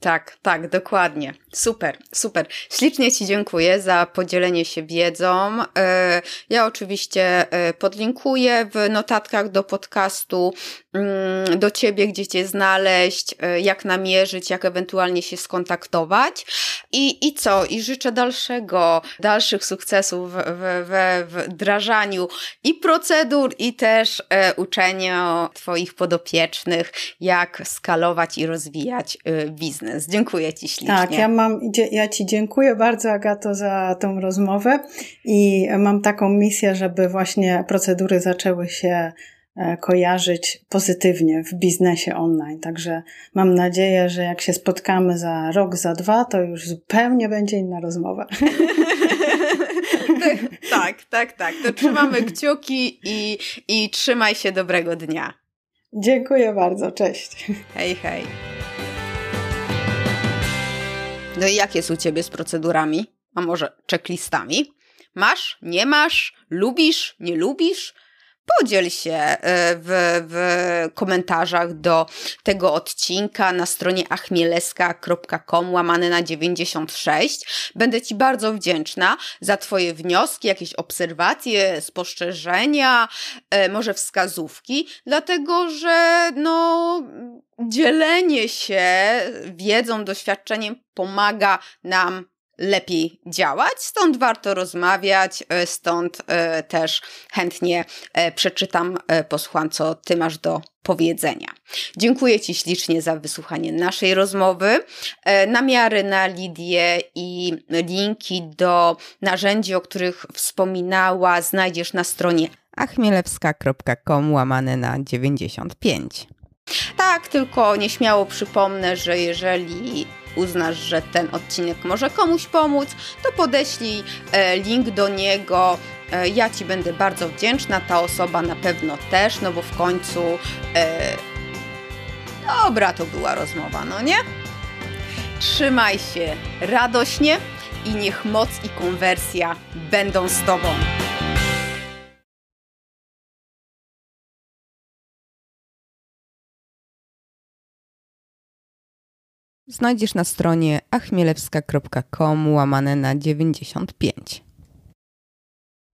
Tak, tak, dokładnie. Super, super. Ślicznie Ci dziękuję za podzielenie się wiedzą. E, ja oczywiście e, podlinkuję w notatkach do podcastu mm, do Ciebie, gdzie Cię znaleźć, e, jak namierzyć, jak ewentualnie się skontaktować. I, i co? I życzę dalszego, dalszych sukcesów w, w, w wdrażaniu i procedur, i też uczeniu Twoich podopiecznych, jak skalować i rozwijać y, biznes. Dziękuję Ci ślicznie. Tak, ja mam, ja Ci dziękuję bardzo Agato za tą rozmowę i mam taką misję, żeby właśnie procedury zaczęły się e, kojarzyć pozytywnie w biznesie online. Także mam nadzieję, że jak się spotkamy za rok, za dwa, to już zupełnie będzie inna rozmowa. tak, tak, tak. To trzymamy kciuki i, i trzymaj się dobrego dnia. Dziękuję bardzo, cześć. Hej, hej. No i jak jest u ciebie z procedurami? A może checklistami? Masz? Nie masz? Lubisz? Nie lubisz? Podziel się e, w, w komentarzach do tego odcinka na stronie achmieleska.com łamane na 96. Będę Ci bardzo wdzięczna za Twoje wnioski, jakieś obserwacje, spostrzeżenia, e, może wskazówki, dlatego że no dzielenie się wiedzą, doświadczeniem pomaga nam lepiej działać, stąd warto rozmawiać, e, stąd e, też chętnie e, przeczytam, posłucham, co Ty masz do powiedzenia. Dziękuję Ci ślicznie za wysłuchanie naszej rozmowy. Namiary na Lidię i linki do narzędzi, o których wspominała, znajdziesz na stronie achmielewska.com łamane na 95. Tak, tylko nieśmiało przypomnę, że jeżeli uznasz, że ten odcinek może komuś pomóc, to podeślij e, link do niego. E, ja Ci będę bardzo wdzięczna, ta osoba na pewno też, no bo w końcu e, dobra to była rozmowa, no nie? Trzymaj się radośnie i niech moc i konwersja będą z Tobą. Znajdziesz na stronie achmielewska.com łamane na 95.